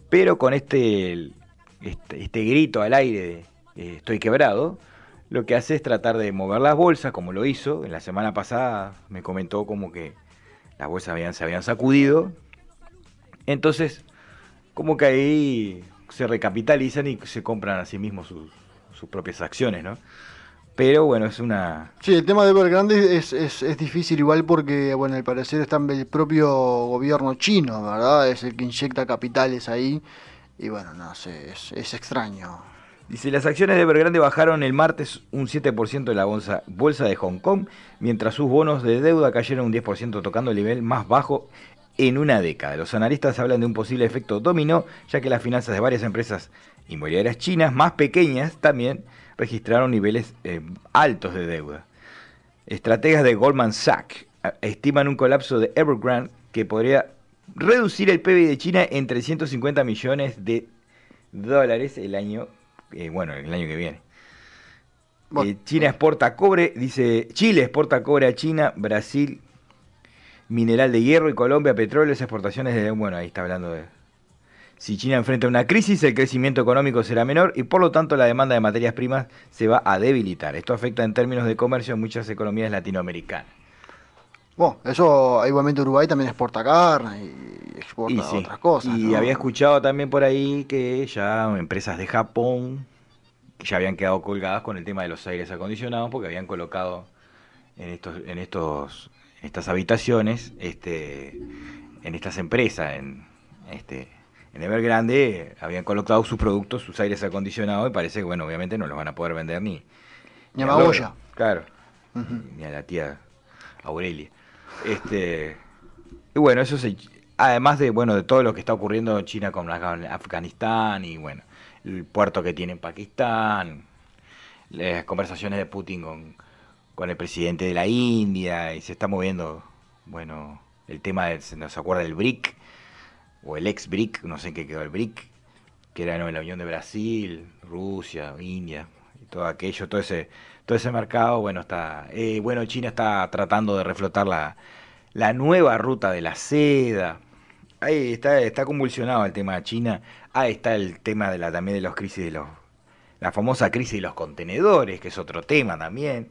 pero con este, este, este grito al aire de estoy quebrado, lo que hace es tratar de mover las bolsas, como lo hizo. En la semana pasada me comentó como que las bolsas habían, se habían sacudido. Entonces, como que ahí se recapitalizan y se compran a sí mismos sus, sus propias acciones, ¿no? Pero bueno, es una... Sí, el tema de Evergrande es, es, es difícil igual porque, bueno, al parecer está el propio gobierno chino, ¿verdad? Es el que inyecta capitales ahí y bueno, no sé, es, extraño. Dice, las acciones de Evergrande bajaron el martes un 7% de la bolsa, bolsa de Hong Kong, mientras sus bonos de deuda cayeron un 10% tocando el nivel más bajo en una década. Los analistas hablan de un posible efecto dominó, ya que las finanzas de varias empresas inmobiliarias chinas más pequeñas también registraron niveles eh, altos de deuda. Estrategas de Goldman Sachs eh, estiman un colapso de Evergrande que podría reducir el PIB de China en 350 millones de dólares el año, eh, bueno, el año que viene. China exporta cobre, dice Chile exporta cobre a China, Brasil mineral de hierro y Colombia petróleo, exportaciones de, bueno, ahí está hablando de si China enfrenta una crisis, el crecimiento económico será menor y por lo tanto la demanda de materias primas se va a debilitar. Esto afecta en términos de comercio a muchas economías latinoamericanas. Bueno, eso igualmente Uruguay también exporta carne y exporta otras cosas. Y había escuchado también por ahí que ya empresas de Japón ya habían quedado colgadas con el tema de los aires acondicionados porque habían colocado en estos, en estos, estas habitaciones, este, en estas empresas, en este en Evergrande habían colocado sus productos, sus aires acondicionados, y parece que, bueno, obviamente no los van a poder vender ni. Ni a Magoya. Claro. Ni a la tía Aurelia. Este. Y bueno, eso se. Además de, bueno, de todo lo que está ocurriendo en China con Afganistán y, bueno, el puerto que tiene en Pakistán, las conversaciones de Putin con, con el presidente de la India, y se está moviendo, bueno, el tema, de, se nos acuerda del BRIC, o el ex BRIC, no sé en qué quedó el BRIC, que era la Unión de Brasil, Rusia, India, y todo aquello, todo ese, todo ese mercado, bueno, está, eh, bueno, China está tratando de reflotar la, la nueva ruta de la seda. Ahí está, está convulsionado el tema de China. Ahí está el tema de la, también de los crisis de los, la famosa crisis de los contenedores, que es otro tema también.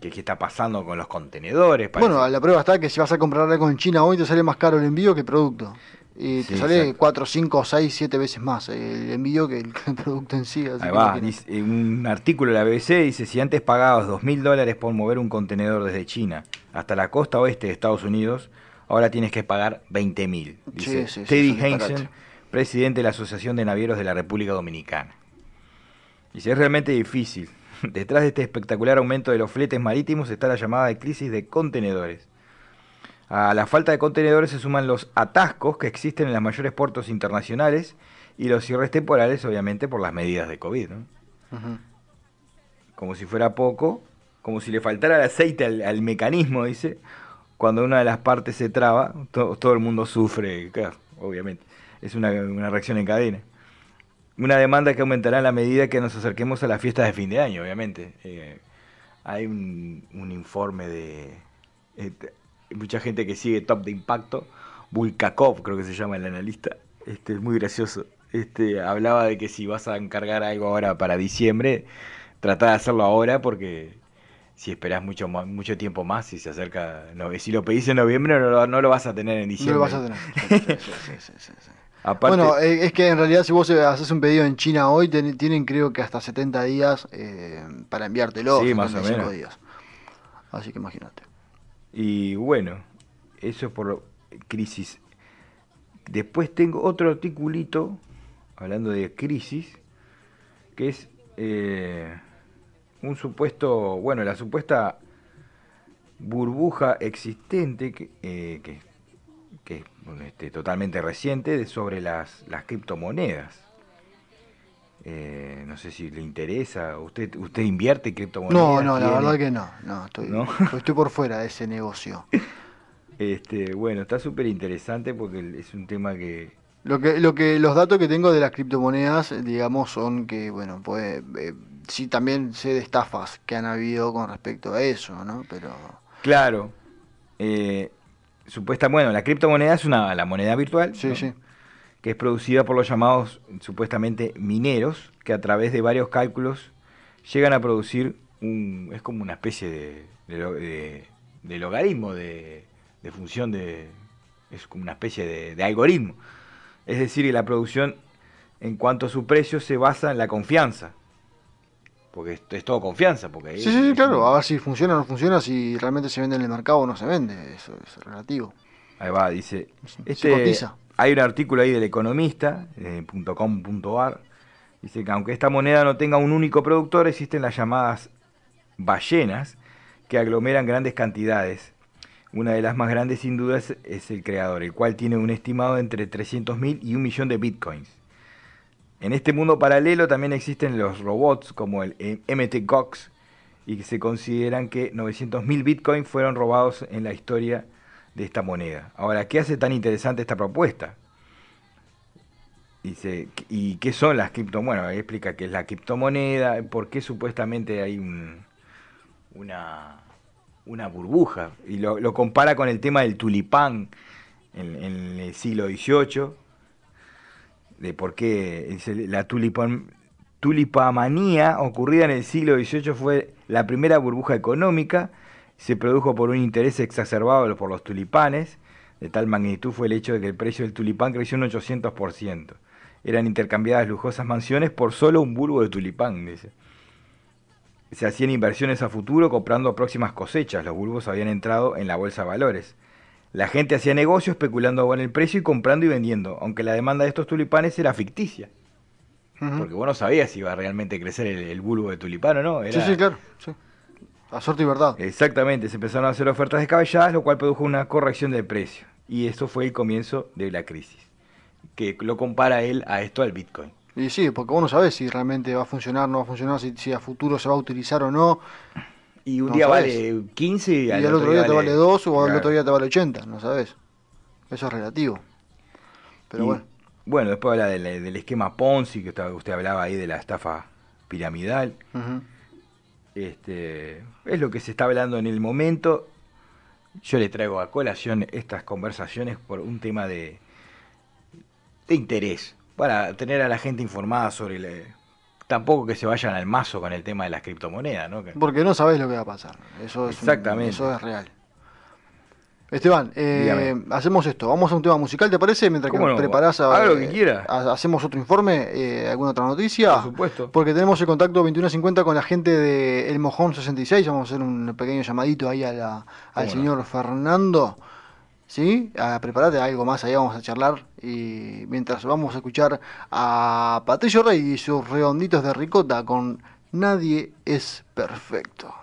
¿Qué, está pasando con los contenedores? Bueno, la prueba está que si vas a comprar algo en China hoy te sale más caro el envío que el producto. Y te sale 4, 5, 6, 7 veces más el envío que el, producto en sí. Ahí va, un artículo de la BBC dice, si antes pagabas 2 mil dólares por mover un contenedor desde China hasta la costa oeste de Estados Unidos, ahora tienes que pagar 20 mil. Dice Teddy Hansen, presidente de la Asociación de Navieros de la República Dominicana. Dice, es realmente difícil. Detrás de este espectacular aumento de los fletes marítimos está la llamada de crisis de contenedores. A la falta de contenedores se suman los atascos que existen en los mayores puertos internacionales y los cierres temporales, obviamente, por las medidas de COVID. Como si fuera poco, como si le faltara el aceite al, mecanismo, dice, cuando una de las partes se traba, todo el mundo sufre, obviamente. Es una, reacción en cadena. Una demanda que aumentará a la medida que nos acerquemos a las fiestas de fin de año, obviamente. Eh, hay un, informe de... Eh, mucha gente que sigue Top de Impacto, Bulkakov creo que se llama el analista, este, es muy gracioso. Este, hablaba de que si vas a encargar algo ahora para diciembre, trata de hacerlo ahora porque si esperas mucho mucho tiempo más, si se acerca, no, si lo pedís en noviembre no, lo vas a tener en diciembre. No lo vas a tener. bueno, eh, es que en realidad si vos haces un pedido en China hoy, tienen creo que hasta 70 días eh, para enviártelo. Sí, más o menos. Días. Así que imagínate. Y bueno, eso es por crisis. Después tengo otro articulito, hablando de crisis, que es eh, un supuesto, bueno, la supuesta burbuja existente que, eh, que, es este, totalmente reciente sobre las, las criptomonedas. Eh, no sé si le interesa. ¿Usted usted invierte criptomonedas? No, no, la verdad que no. No, estoy, estoy por fuera de ese negocio. Este, bueno, está súper interesante porque es un tema que... Lo que, lo que los datos que tengo de las criptomonedas, digamos, son que, bueno, pues eh, sí también sé de estafas que han habido con respecto a eso, ¿no? Pero... Claro. Eh, supuesta, bueno, la criptomoneda es una la moneda virtual. Sí, sí que es producida por los llamados supuestamente mineros, que a través de varios cálculos llegan a producir un, es como una especie de, de, logaritmo, de, función de, es como una especie de, algoritmo. Es decir, que la producción en cuanto a su precio se basa en la confianza. Porque esto es todo confianza. Porque sí, sí, claro, a ver si funciona o no funciona, si realmente se vende en el mercado o no se vende, eso es relativo. Ahí va, dice. Este, hay un artículo ahí del economista, eh, dice que aunque esta moneda no tenga un único productor, existen las llamadas ballenas que aglomeran grandes cantidades. Una de las más grandes sin duda es, el creador, el cual tiene un estimado entre 300.000 y un millón de bitcoins. En este mundo paralelo también existen los robots como el MT Gox y que se consideran que 900.000 bitcoins fueron robados en la historia de esta moneda. Ahora, ¿qué hace tan interesante esta propuesta? Dice, ¿y qué son las criptomonedas? Bueno, explica qué es la criptomoneda, por qué supuestamente hay una, una burbuja. Y lo, compara con el tema del tulipán en, el siglo XVIII, de por qué la tulipan, tulipamanía ocurrida en el siglo XVIII fue la primera burbuja económica se produjo por un interés exacerbado por los tulipanes. De tal magnitud fue el hecho de que el precio del tulipán creció un 800%. Eran intercambiadas lujosas mansiones por solo un bulbo de tulipán, dice. Se hacían inversiones a futuro comprando próximas cosechas. Los bulbos habían entrado en la bolsa de valores. La gente hacía negocio especulando con el precio y comprando y vendiendo, aunque la demanda de estos tulipanes era ficticia. Porque vos no sabías si iba a realmente crecer el, bulbo de tulipán o no. Sí, sí, claro. Sí. A suerte y verdad. Exactamente, se empezaron a hacer ofertas descabelladas, lo cual produjo una corrección del precio. Y esto fue el comienzo de la crisis, que lo compara él a esto al Bitcoin. Y sí, porque vos no sabés si realmente va a funcionar, no va a funcionar, si, a futuro se va a utilizar o no. Y un día vale 15 y al, otro, día te vale 2 o al otro día te vale 80, no sabes. Eso es relativo. Pero bueno. Bueno, después habla del, esquema Ponzi, que usted hablaba ahí de la estafa piramidal. Este, es lo que se está hablando en el momento. Yo le traigo a colación estas conversaciones por un tema de, de interés, para tener a la gente informada sobre el, tampoco que se vayan al mazo con el tema de las criptomonedas, ¿no? Porque no sabés lo que va a pasar. Eso es Exactamente. eso es real. Esteban, eh, hacemos esto, vamos a un tema musical, ¿te parece? Mientras que preparás a, lo que quiera. hacemos otro informe, eh, alguna otra noticia. Por supuesto. Porque tenemos el contacto 2150 con la gente de El Mojón 66, vamos a hacer un pequeño llamadito ahí a al señor Fernando. ¿Sí? A, prepárate algo más, ahí vamos a charlar. Y mientras vamos a escuchar a Patricio Rey y sus redonditos de ricota con Nadie es perfecto.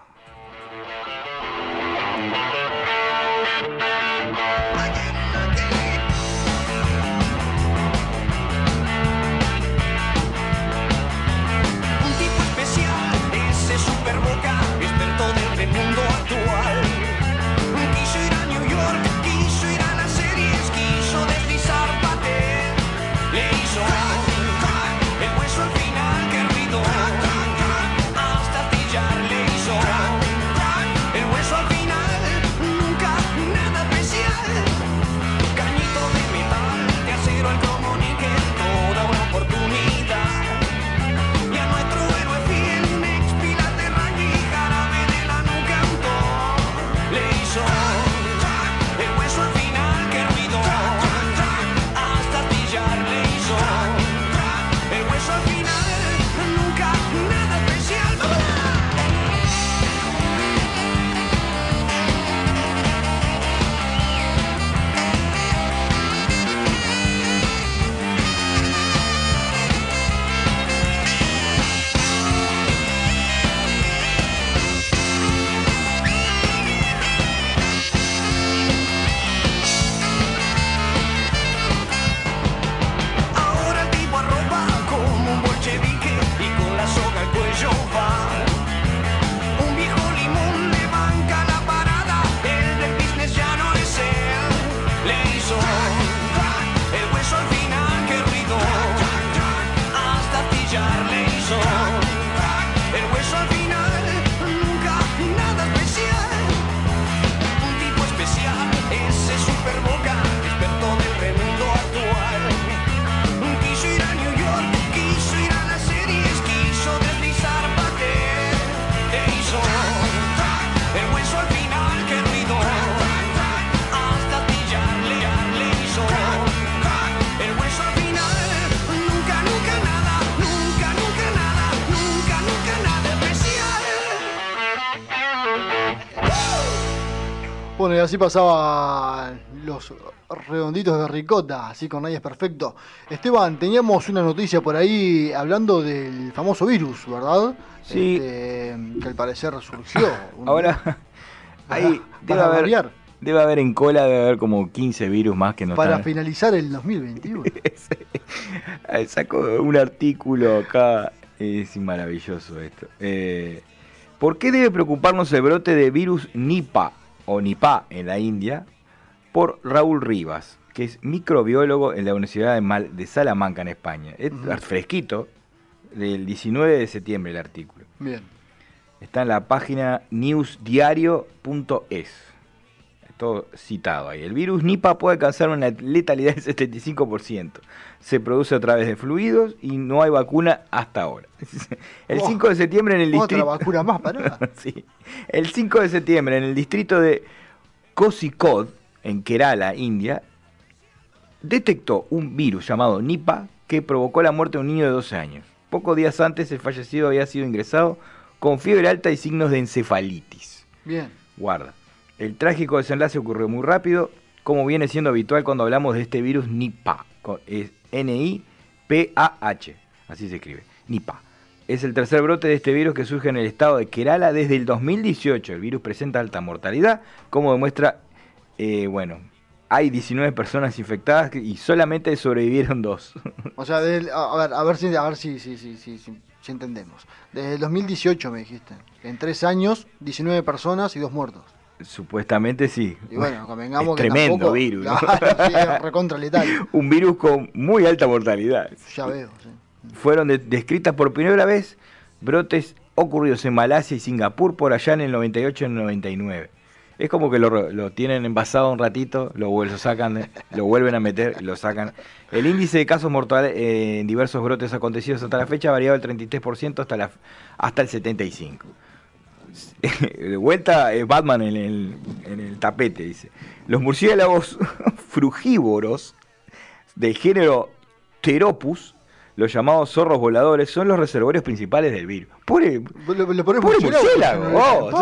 Así pasaba los redonditos de ricota, así con nadie es perfecto. Esteban, teníamos una noticia por ahí hablando del famoso virus, ¿verdad? Sí. Este, que al parecer surgió. Ahora, ahí debe haber, debe haber en cola, debe haber como 15 virus más que no Para finalizar el 2021. Saco un artículo acá, es maravilloso esto. Eh, ¿Por qué debe preocuparnos el brote de virus Nipah o Nipah en la India? Por Raúl Rivas, que es microbiólogo en la Universidad de, Salamanca en España. Es fresquito, del 19 de septiembre el artículo. Bien. Está en la página newsdiario.es. Todo citado ahí. El virus Nipah puede alcanzar una letalidad del 75%. Se produce a través de fluidos y no hay vacuna hasta ahora. El 5 de septiembre en el distrito. Otra vacuna más para. sí. El 5 de septiembre en el distrito de Kozhikode, en Kerala, India, detectó un virus llamado Nipah que provocó la muerte de un niño de 12 años. Pocos días antes el fallecido había sido ingresado con fiebre alta y signos de encefalitis. Bien. Guarda. El trágico desenlace ocurrió muy rápido, como viene siendo habitual cuando hablamos de este virus Nipah. Es N-I-P-A-H. Así se escribe. Nipah. Es el tercer brote de este virus que surge en el estado de Kerala desde el 2018. El virus presenta alta mortalidad, como demuestra, eh, bueno, hay 19 personas infectadas y solamente sobrevivieron dos. O sea, a ver, a ver si, a ver si, si, si, si entendemos. Desde el 2018 me dijiste. En tres años, 19 personas y dos muertos. Supuestamente sí. Y bueno, convengamos es tremendo virus. recontra letal. Un virus con muy alta mortalidad. Ya veo, sí. Fueron descritas por primera vez brotes ocurridos en Malasia y Singapur por allá en el 98 y el 99. Es como que lo, tienen envasado un ratito, lo, sacan, lo vuelven a meter, lo sacan. El índice de casos mortales eh, en diversos brotes acontecidos hasta la fecha ha variado del 33% hasta, la, hasta el 75%. de vuelta es Batman en el, en el tapete, dice. Los murciélagos frugívoros del género Teropus, los llamados zorros voladores, son los reservorios principales del virus. Pobre, murciélago, oh,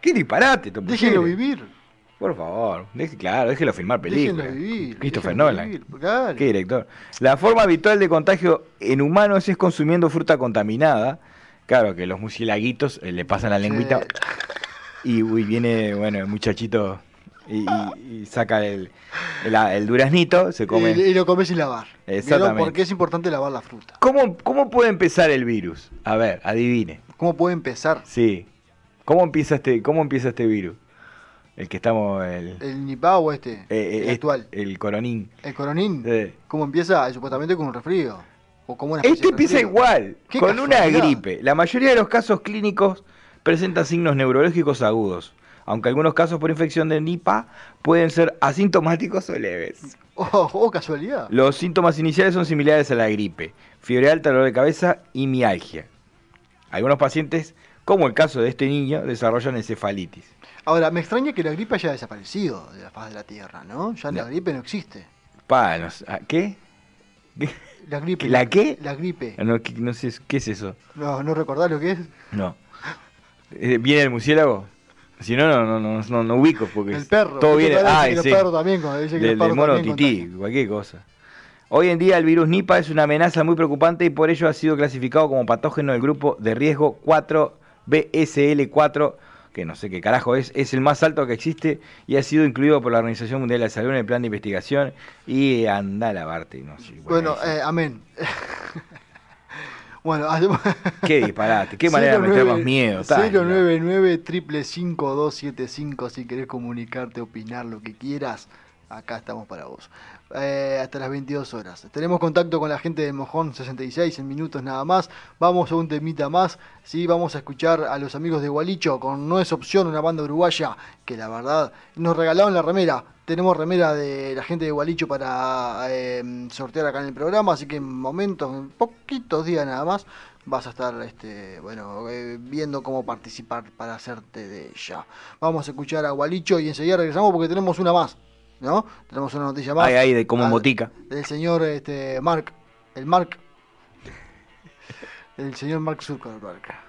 qué disparate. Déjenlo vivir. Por favor, claro, déjelo filmar películas. Vivir, Christopher Nolan. Qué director. La forma habitual de contagio en humanos es consumiendo fruta contaminada Claro, que los musilaguitos eh, le pasan la lengüita y viene, bueno, el muchachito y, saca el, el, duraznito, se come. Y, lo come sin lavar. Exactamente. Porque es importante lavar la fruta. ¿Cómo, ¿Cómo puede empezar el virus? A ver, adivine. ¿Cómo puede empezar? Sí. ¿Cómo empieza este, cómo empieza este virus? El que estamos. El, ¿El Nipah o este? Eh, el actual. El coronín. ¿El coronín? ¿Cómo empieza? Supuestamente con un resfrío este empieza igual, con una gripe. La mayoría de los casos clínicos presentan signos neurológicos agudos, aunque algunos casos por infección de Nipah pueden ser asintomáticos o leves. Oh, oh, casualidad. Los síntomas iniciales son similares a la gripe, fiebre alta, dolor de cabeza y mialgia. Algunos pacientes, como el caso de este niño, desarrollan encefalitis. Ahora, me extraña que la gripe haya desaparecido de la faz de la Tierra, ¿no? Ya la gripe no existe. Pa, ¿qué? La gripe. ¿La qué? La gripe. Ah, no, no sé, ¿qué es eso? No, ¿no recordás lo que es? No. Eh, ¿Viene el murciélago? Si no, no, no, no, no, ubico porque el perro. todo viene. Ah, el perro también, dice que el perro mono tití, cualquier cosa. Hoy en día el virus Nipah es una amenaza muy preocupante y por ello ha sido clasificado como patógeno del grupo de riesgo 4 BSL4 que no sé qué carajo es, es el más alto que existe y ha sido incluido por la Organización Mundial de la Salud en el plan de investigación y anda a lavarte. No sé, bueno, eh, amén. bueno, qué disparate, qué manera de meter más miedo. 099 555 si querés comunicarte, opinar, lo que quieras, acá estamos para vos. Eh, hasta las 22 horas. Tenemos contacto con la gente de Mojón 66 en minutos nada más. Vamos a un temita más. ¿sí? Vamos a escuchar a los amigos de Gualicho con No es opción, una banda uruguaya que la verdad nos regalaron la remera. Tenemos remera de la gente de Gualicho para em, sortear acá en el programa, así que en momentos, en poquitos días nada más, vas a estar este, bueno, eh, viendo cómo participar para hacerte de ella. Vamos a escuchar a Gualicho y enseguida regresamos porque tenemos una más. ¿No? Tenemos una noticia más. De como motica. Del señor este, Mark, el Mark, el señor Mark Zuckerberg.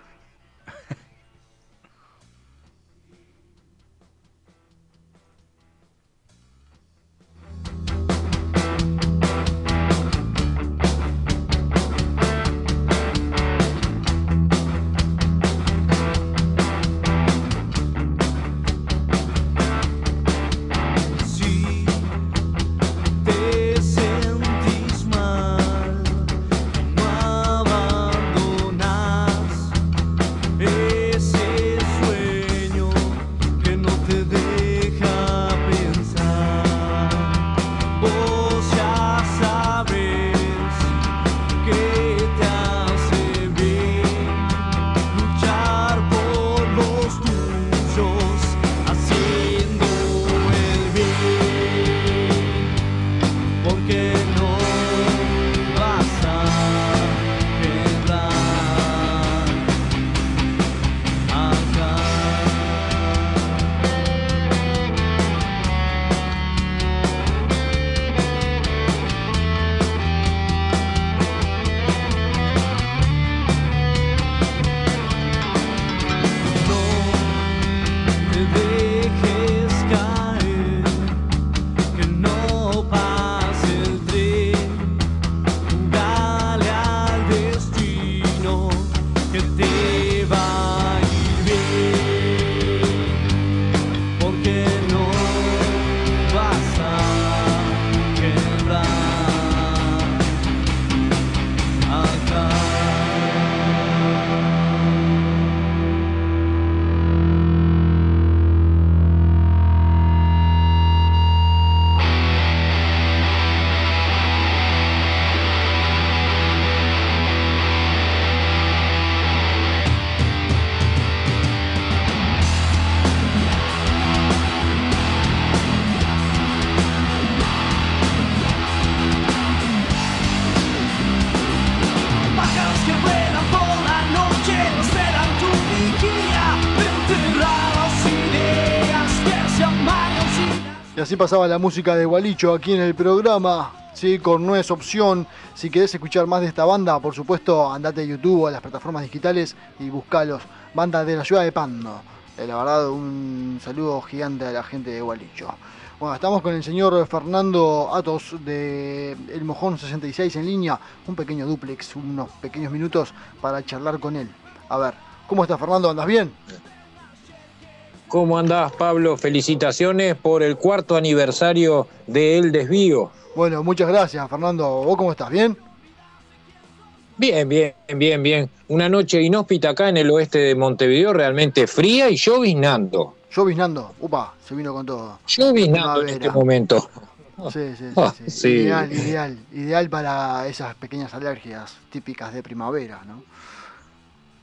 Pasaba la música de Gualicho aquí en el programa. Sí, con No es opción. Si querés escuchar más de esta banda, por supuesto, andate a YouTube o a las plataformas digitales y buscalos. Banda de la ciudad de Pando. Eh, la verdad, un saludo gigante a la gente de Gualicho. Bueno, estamos con el señor Fernando Atos de El Mojón 66 en línea. Un pequeño duplex, unos pequeños minutos para charlar con él. A ver, ¿cómo está Fernando? ¿Andas bien? ¿Cómo andás, Pablo? Felicitaciones por el cuarto aniversario de El Desvío. Bueno, muchas gracias, Fernando. ¿Vos cómo estás? ¿Bien? Bien, bien, bien, bien. Una noche inhóspita acá en el oeste de Montevideo, realmente fría y lloviznando. Lloviznando, upa, se vino con todo. Lloviznando en este momento. Sí, sí, ah, sí, sí. Ideal, ideal, ideal para esas pequeñas alergias típicas de primavera, ¿no?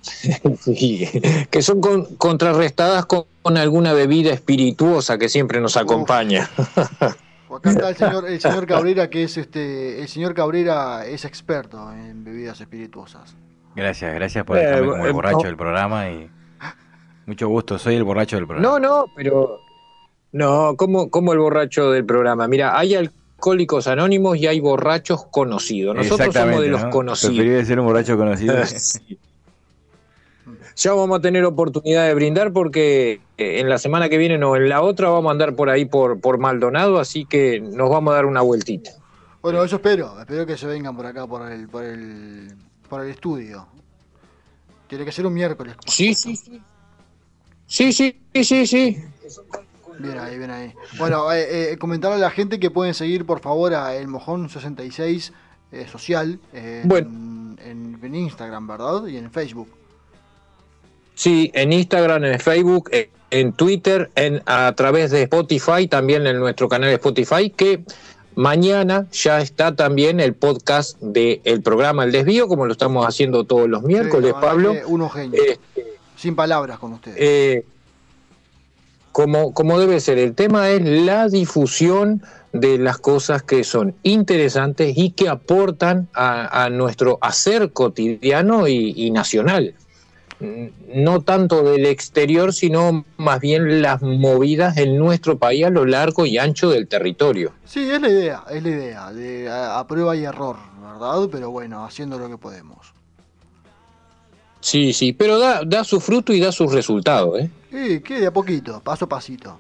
Sí, que son contrarrestadas con, alguna bebida espirituosa que siempre nos acompaña. Acá está el señor, el señor Cabrera, que es este, el señor Cabrera es experto en bebidas espirituosas. Gracias, gracias por dejarme como el eh, borracho del programa y mucho gusto, soy el borracho del programa. No, no, pero no, como, como el borracho del programa. Mira, hay alcohólicos anónimos y hay borrachos conocidos. Nosotros somos de los conocidos. Preferiría ser un borracho conocido. Ya vamos a tener oportunidad de brindar porque eh, en la semana que viene o en la otra vamos a andar por ahí por, por Maldonado, así que nos vamos a dar una vueltita. Bueno, eso espero, espero que se vengan por acá, por el, por el, por el estudio. Tiene que ser un miércoles. Sí, sí, sí. Sí, sí, sí, sí. Bien ahí, bien ahí. Bueno, eh, eh, comentarle a la gente que pueden seguir, por favor, a El Mojón 66 Social en, en Instagram, ¿verdad? Y en Facebook. Sí, en Instagram, en Facebook, en Twitter, en, a través de Spotify, también en nuestro canal Spotify, que mañana ya está también el podcast del programa El Desvío, como lo estamos haciendo todos los miércoles, Pablo. Uno genio. Este, Sin palabras con ustedes. Eh, como, como debe ser, el tema es la difusión de las cosas que son interesantes y que aportan a, nuestro hacer cotidiano y nacional no tanto del exterior, sino más bien las movidas en nuestro país a lo largo y ancho del territorio. Sí, es la idea, es la idea, de a, prueba y error, ¿verdad? Pero bueno, haciendo lo que podemos. Sí, sí, pero da, da su fruto y da sus resultados, ¿eh? Sí, que de a poquito, paso a pasito,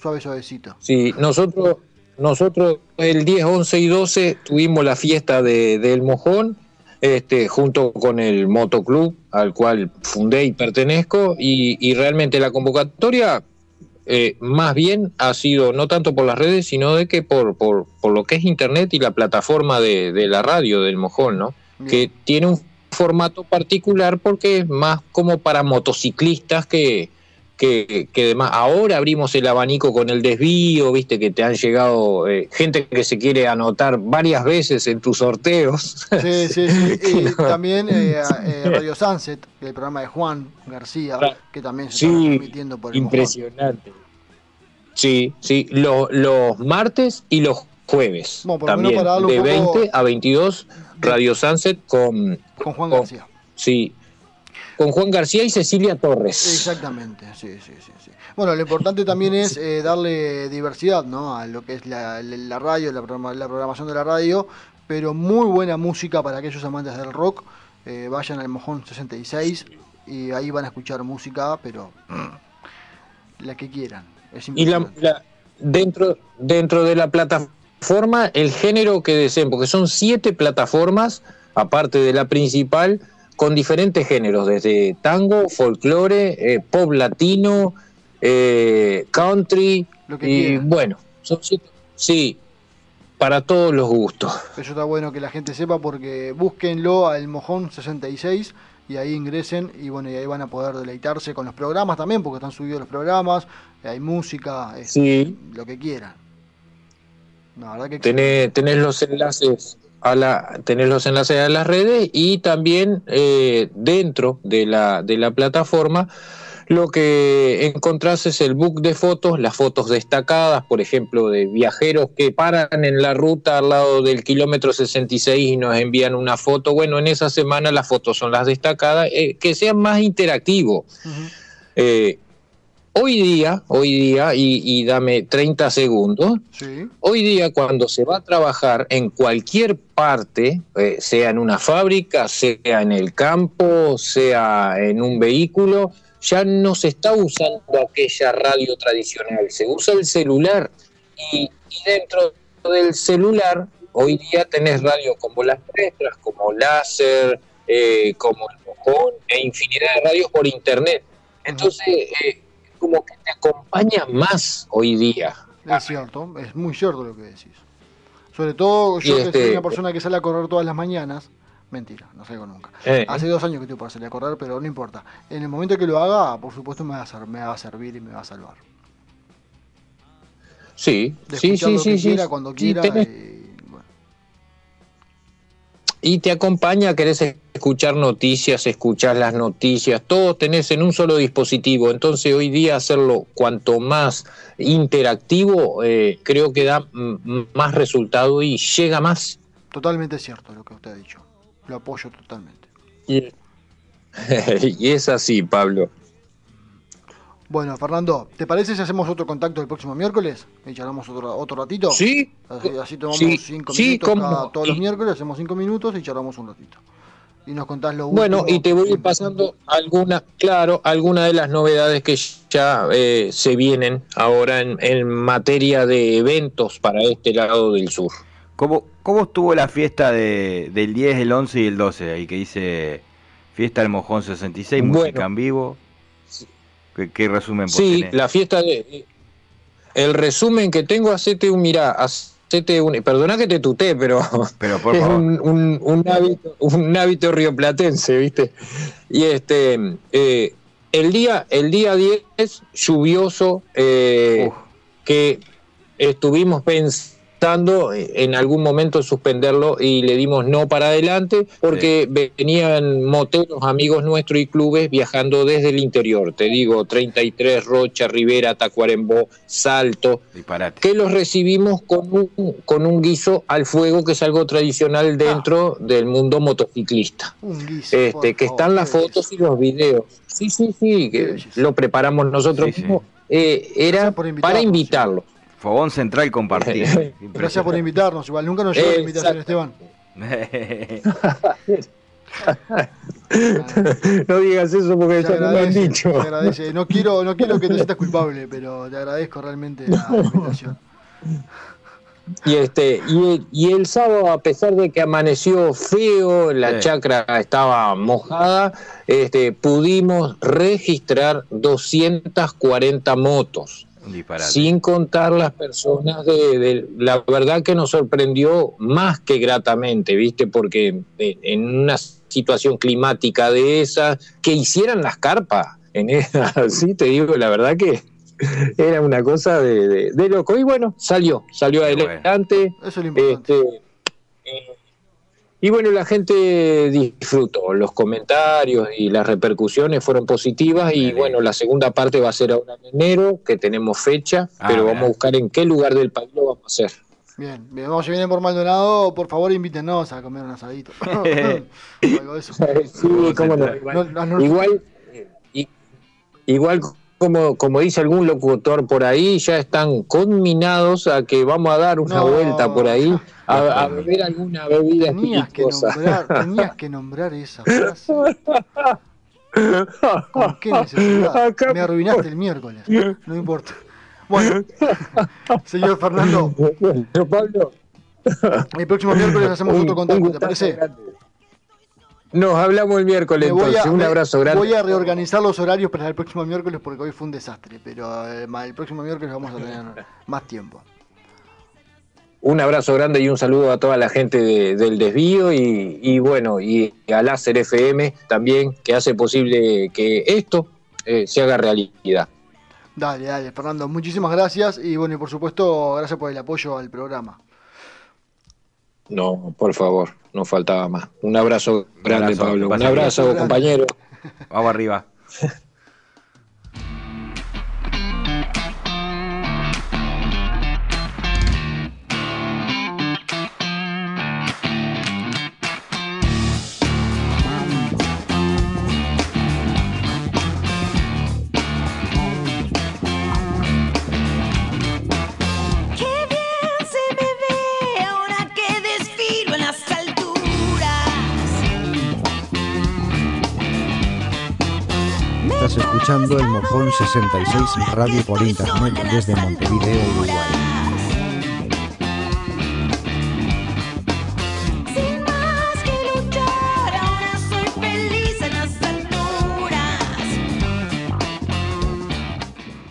suave, suavecito. Sí, nosotros, nosotros el 10, 11 y 12 tuvimos la fiesta de, del Mojón este, junto con el motoclub al cual fundé y pertenezco, y, realmente la convocatoria eh, más bien ha sido no tanto por las redes, sino de que por, por, lo que es Internet y la plataforma de, la radio del Mojón, ¿no? Que tiene un formato particular porque es más como para motociclistas que, que, que ahora abrimos el abanico con el desvío, viste que te han llegado eh, gente que se quiere anotar varias veces en tus sorteos. Sí, sí, sí. Y también eh, eh, Radio Sunset, el programa de Juan García, que también se está transmitiendo por el Impresionante. Sí, sí, los martes y los jueves. también, de 20 a 22, Radio Sunset con, con Juan García. Sí, con Juan García y Cecilia Torres. Exactamente, sí, sí, sí. Bueno, lo importante también es eh, darle diversidad ¿no? a lo que es la, radio, la, programación de la radio, pero muy buena música para aquellos amantes del rock. Eh, vayan al Mojón 66 y ahí van a escuchar música, pero la que quieran. y dentro, dentro de la plataforma, el género que deseen, porque son siete plataformas, aparte de la principal, con diferentes géneros, desde tango, folclore, eh, pop latino, eh, country, y bueno, son, sí, para todos los gustos. Eso está bueno que la gente sepa porque búsquenlo al Mojón 66 y ahí ingresen y bueno, y ahí van a poder deleitarse con los programas también, porque están subidos los programas, hay música, sí. lo que quieran. La verdad que tenés los enlaces a la, tener los enlaces a las redes y también eh, dentro de la, de la plataforma lo que encontrás es el book de fotos, las fotos destacadas, por ejemplo, de viajeros que paran en la ruta al lado del kilómetro 66 y nos envían una foto. Bueno, en esa semana las fotos son las destacadas, eh, que sean más interactivos. Hoy día, hoy día, y, dame 30 segundos, hoy día cuando se va a trabajar en cualquier parte, eh, sea en una fábrica, sea en el campo, sea en un vehículo, ya no se está usando aquella radio tradicional, se usa el celular. Y, dentro del celular hoy día tenés radio como las nuestras, como láser, eh, como el mojón e infinidad de radios por internet. Entonces, eh, como que te acompaña más hoy día. Es cierto, es muy cierto lo que decís. Sobre todo yo que soy este, una persona que sale a correr todas las mañanas, mentira, no salgo nunca. Eh. Hace dos años que estoy para salir a correr, pero no importa. En el momento que lo haga, por supuesto me va a, me va a servir y me va a salvar. Sí, sí, sí, sí, sí. Cuando quiera. Y te acompaña, querés escuchar noticias, escuchar las noticias, todo tenés en un solo dispositivo. Entonces hoy día hacerlo cuanto más interactivo, eh, creo que da más resultado y llega más. Totalmente cierto lo que usted ha dicho. Lo apoyo totalmente. y es así, Pablo. Bueno, Fernando, ¿te parece si hacemos otro contacto el próximo miércoles? Y charlamos otro, otro ratito. Sí. Así, tomamos cinco minutos todos los miércoles, hacemos cinco minutos y charlamos un ratito. Y nos contás lo Bueno, y te voy a ir pasando alguna, claro, alguna de las novedades que ya eh, se vienen ahora en, materia de eventos para este lado del sur. ¿Cómo, cómo estuvo la fiesta de, del 10, el 11 y el 12? Ahí que dice Fiesta del Mojón 66, música en vivo. ¿Qué, resumen Sí, la fiesta de... El resumen que tengo, hacete un, mirá, hacete un... Perdona que te tuté, pero, pero por es un, un, hábito, un hábito rioplatense, ¿viste? Y este... Eh, el día, el día 10 lluvioso, eh, que estuvimos pensando en algún momento suspenderlo y le dimos no para adelante porque venían moteros, amigos nuestros y clubes viajando desde el interior. Te digo, 33, Rocha, Rivera, Tacuarembó, Salto, que los recibimos con un, con un guiso al fuego que es algo tradicional dentro del mundo motociclista. este, que están las fotos y los videos. Sí, sí, sí, que lo preparamos nosotros mismos. Eh, era para invitarlos. Fogón Central compartido. Gracias por invitarnos. Igual nunca nos llegó la invitación, Esteban. no digas eso porque ya no lo han dicho. No quiero, no quiero que te sientas culpable, pero te agradezco realmente la invitación. Y este y, y, el sábado, a pesar de que amaneció feo, la chacra estaba mojada, este, pudimos registrar 240 motos. Sin contar las personas de, La verdad que nos sorprendió más que gratamente, ¿viste? Porque en una situación climática de esa, que hicieran las carpas, en esa, sí te digo, la verdad que era una cosa de, loco. Y bueno, salió, salió adelante. Eso es lo importante. Este, y bueno, la gente disfrutó, los comentarios y las repercusiones fueron positivas y bueno, la segunda parte va a ser ahora en enero, que tenemos fecha, ah, pero vamos a buscar en qué lugar del país lo vamos a hacer. Bien, bien, vamos, si vienen por Maldonado, por favor invítenos a comer un asadito. algo de eso. Sí, cómo no. Igual, igual como, como dice algún locutor por ahí, ya están conminados a que vamos a dar una vuelta por ahí a, beber alguna bebida tenías que nombrar Tenías que nombrar esa frase. ¿Con qué necesidad? Me arruinaste el miércoles. No importa. Bueno, señor Fernando. Pablo. El próximo miércoles hacemos otro contacto, ¿te parece? Nos hablamos el miércoles, entonces. un abrazo grande. Voy a reorganizar los horarios para el próximo miércoles porque hoy fue un desastre, pero eh, el próximo miércoles vamos a tener más tiempo. Un abrazo grande y un saludo a toda la gente del desvío y, bueno, y a Láser FM también, que hace posible que esto eh, se haga realidad. Dale, dale, Fernando, muchísimas gracias y bueno, y por supuesto, gracias por el apoyo al programa. No, por favor, no faltaba más. Un abrazo grande, Pablo. Un abrazo, compañero. Vamos arriba. escuchando el Mojón 66 Radio por Internet desde Montevideo, Uruguay.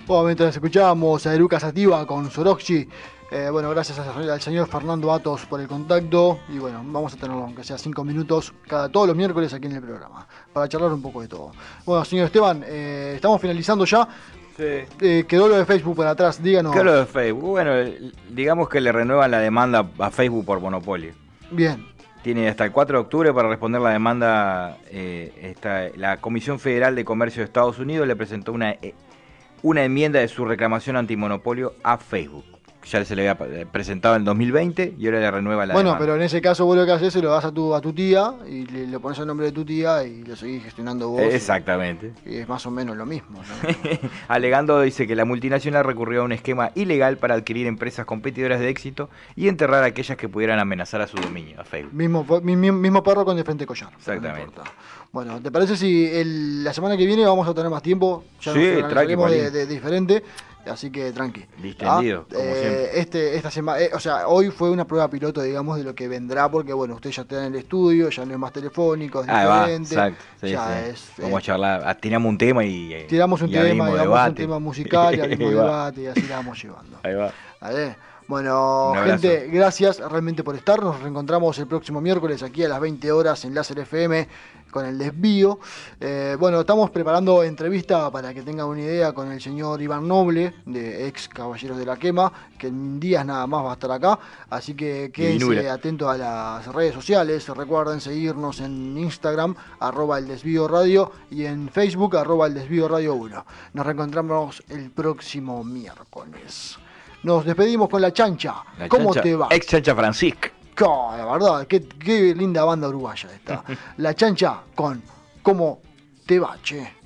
Bueno, mientras escuchábamos a Eruca Sativa con Soroxi, eh, bueno, gracias al señor Fernando Atos por el contacto y bueno, vamos a tenerlo aunque sea cinco minutos cada todos los miércoles aquí en el programa para charlar un poco de todo. Bueno, señor Esteban, eh, estamos finalizando ya. Sí. Eh, quedó lo de Facebook para atrás, díganos. Quedó lo de Facebook. Bueno, digamos que le renuevan la demanda a Facebook por monopolio. Bien. Tiene hasta el 4 de octubre para responder la demanda. la Comisión Federal de Comercio de Estados Unidos le presentó una una enmienda de su reclamación antimonopolio a Facebook. Ya se le había presentado en 2020 y ahora le renueva la Bueno, pero en ese caso vos lo que haces es lo das a tu, a tu tía y le, pones el nombre de tu tía y lo seguís gestionando vos. Exactamente. Y, es más o menos lo mismo. Alegando dice que la multinacional recurrió a un esquema ilegal para adquirir empresas competidoras de éxito y enterrar a aquellas que pudieran amenazar a su dominio, a Facebook. Mismo, mismo perro con de frente collar. Exactamente. Bueno, ¿te parece si la semana que viene vamos a tener más tiempo? Ya sí, nos de, de, diferente. Así que tranqui. Distendido, como eh, Este, esta semana, eh, o sea, hoy fue una prueba piloto, digamos, de lo que vendrá, porque bueno, usted ya está en el estudio, ya no es más telefónico, es ah, diferente. Va, exacto. ya es. Vamos a eh, charlar, ah, tiramos un tema y. Tiramos un tema, digamos, un tema musical y abrimos debate y así la vamos llevando. Ahí va. ¿Vale? Bueno, gente, gracias realmente por estar. Nos reencontramos el próximo miércoles aquí a las 20 horas en Láser FM con el desvío. Eh, bueno, estamos preparando entrevista para que tengan una idea con el señor Iván Noble, de ex Caballeros de la Quema, que en días nada más va a estar acá. Así que quédense atentos a las redes sociales. Recuerden seguirnos en Instagram, arroba el desvío radio, y en Facebook, arroba el desvío radio 1. Nos reencontramos el próximo miércoles. Nos despedimos con la chancha. ¿Cómo te va? Ex chancha Francisca la verdad, qué, linda banda uruguaya esta. La chancha con ¿Cómo te va, che?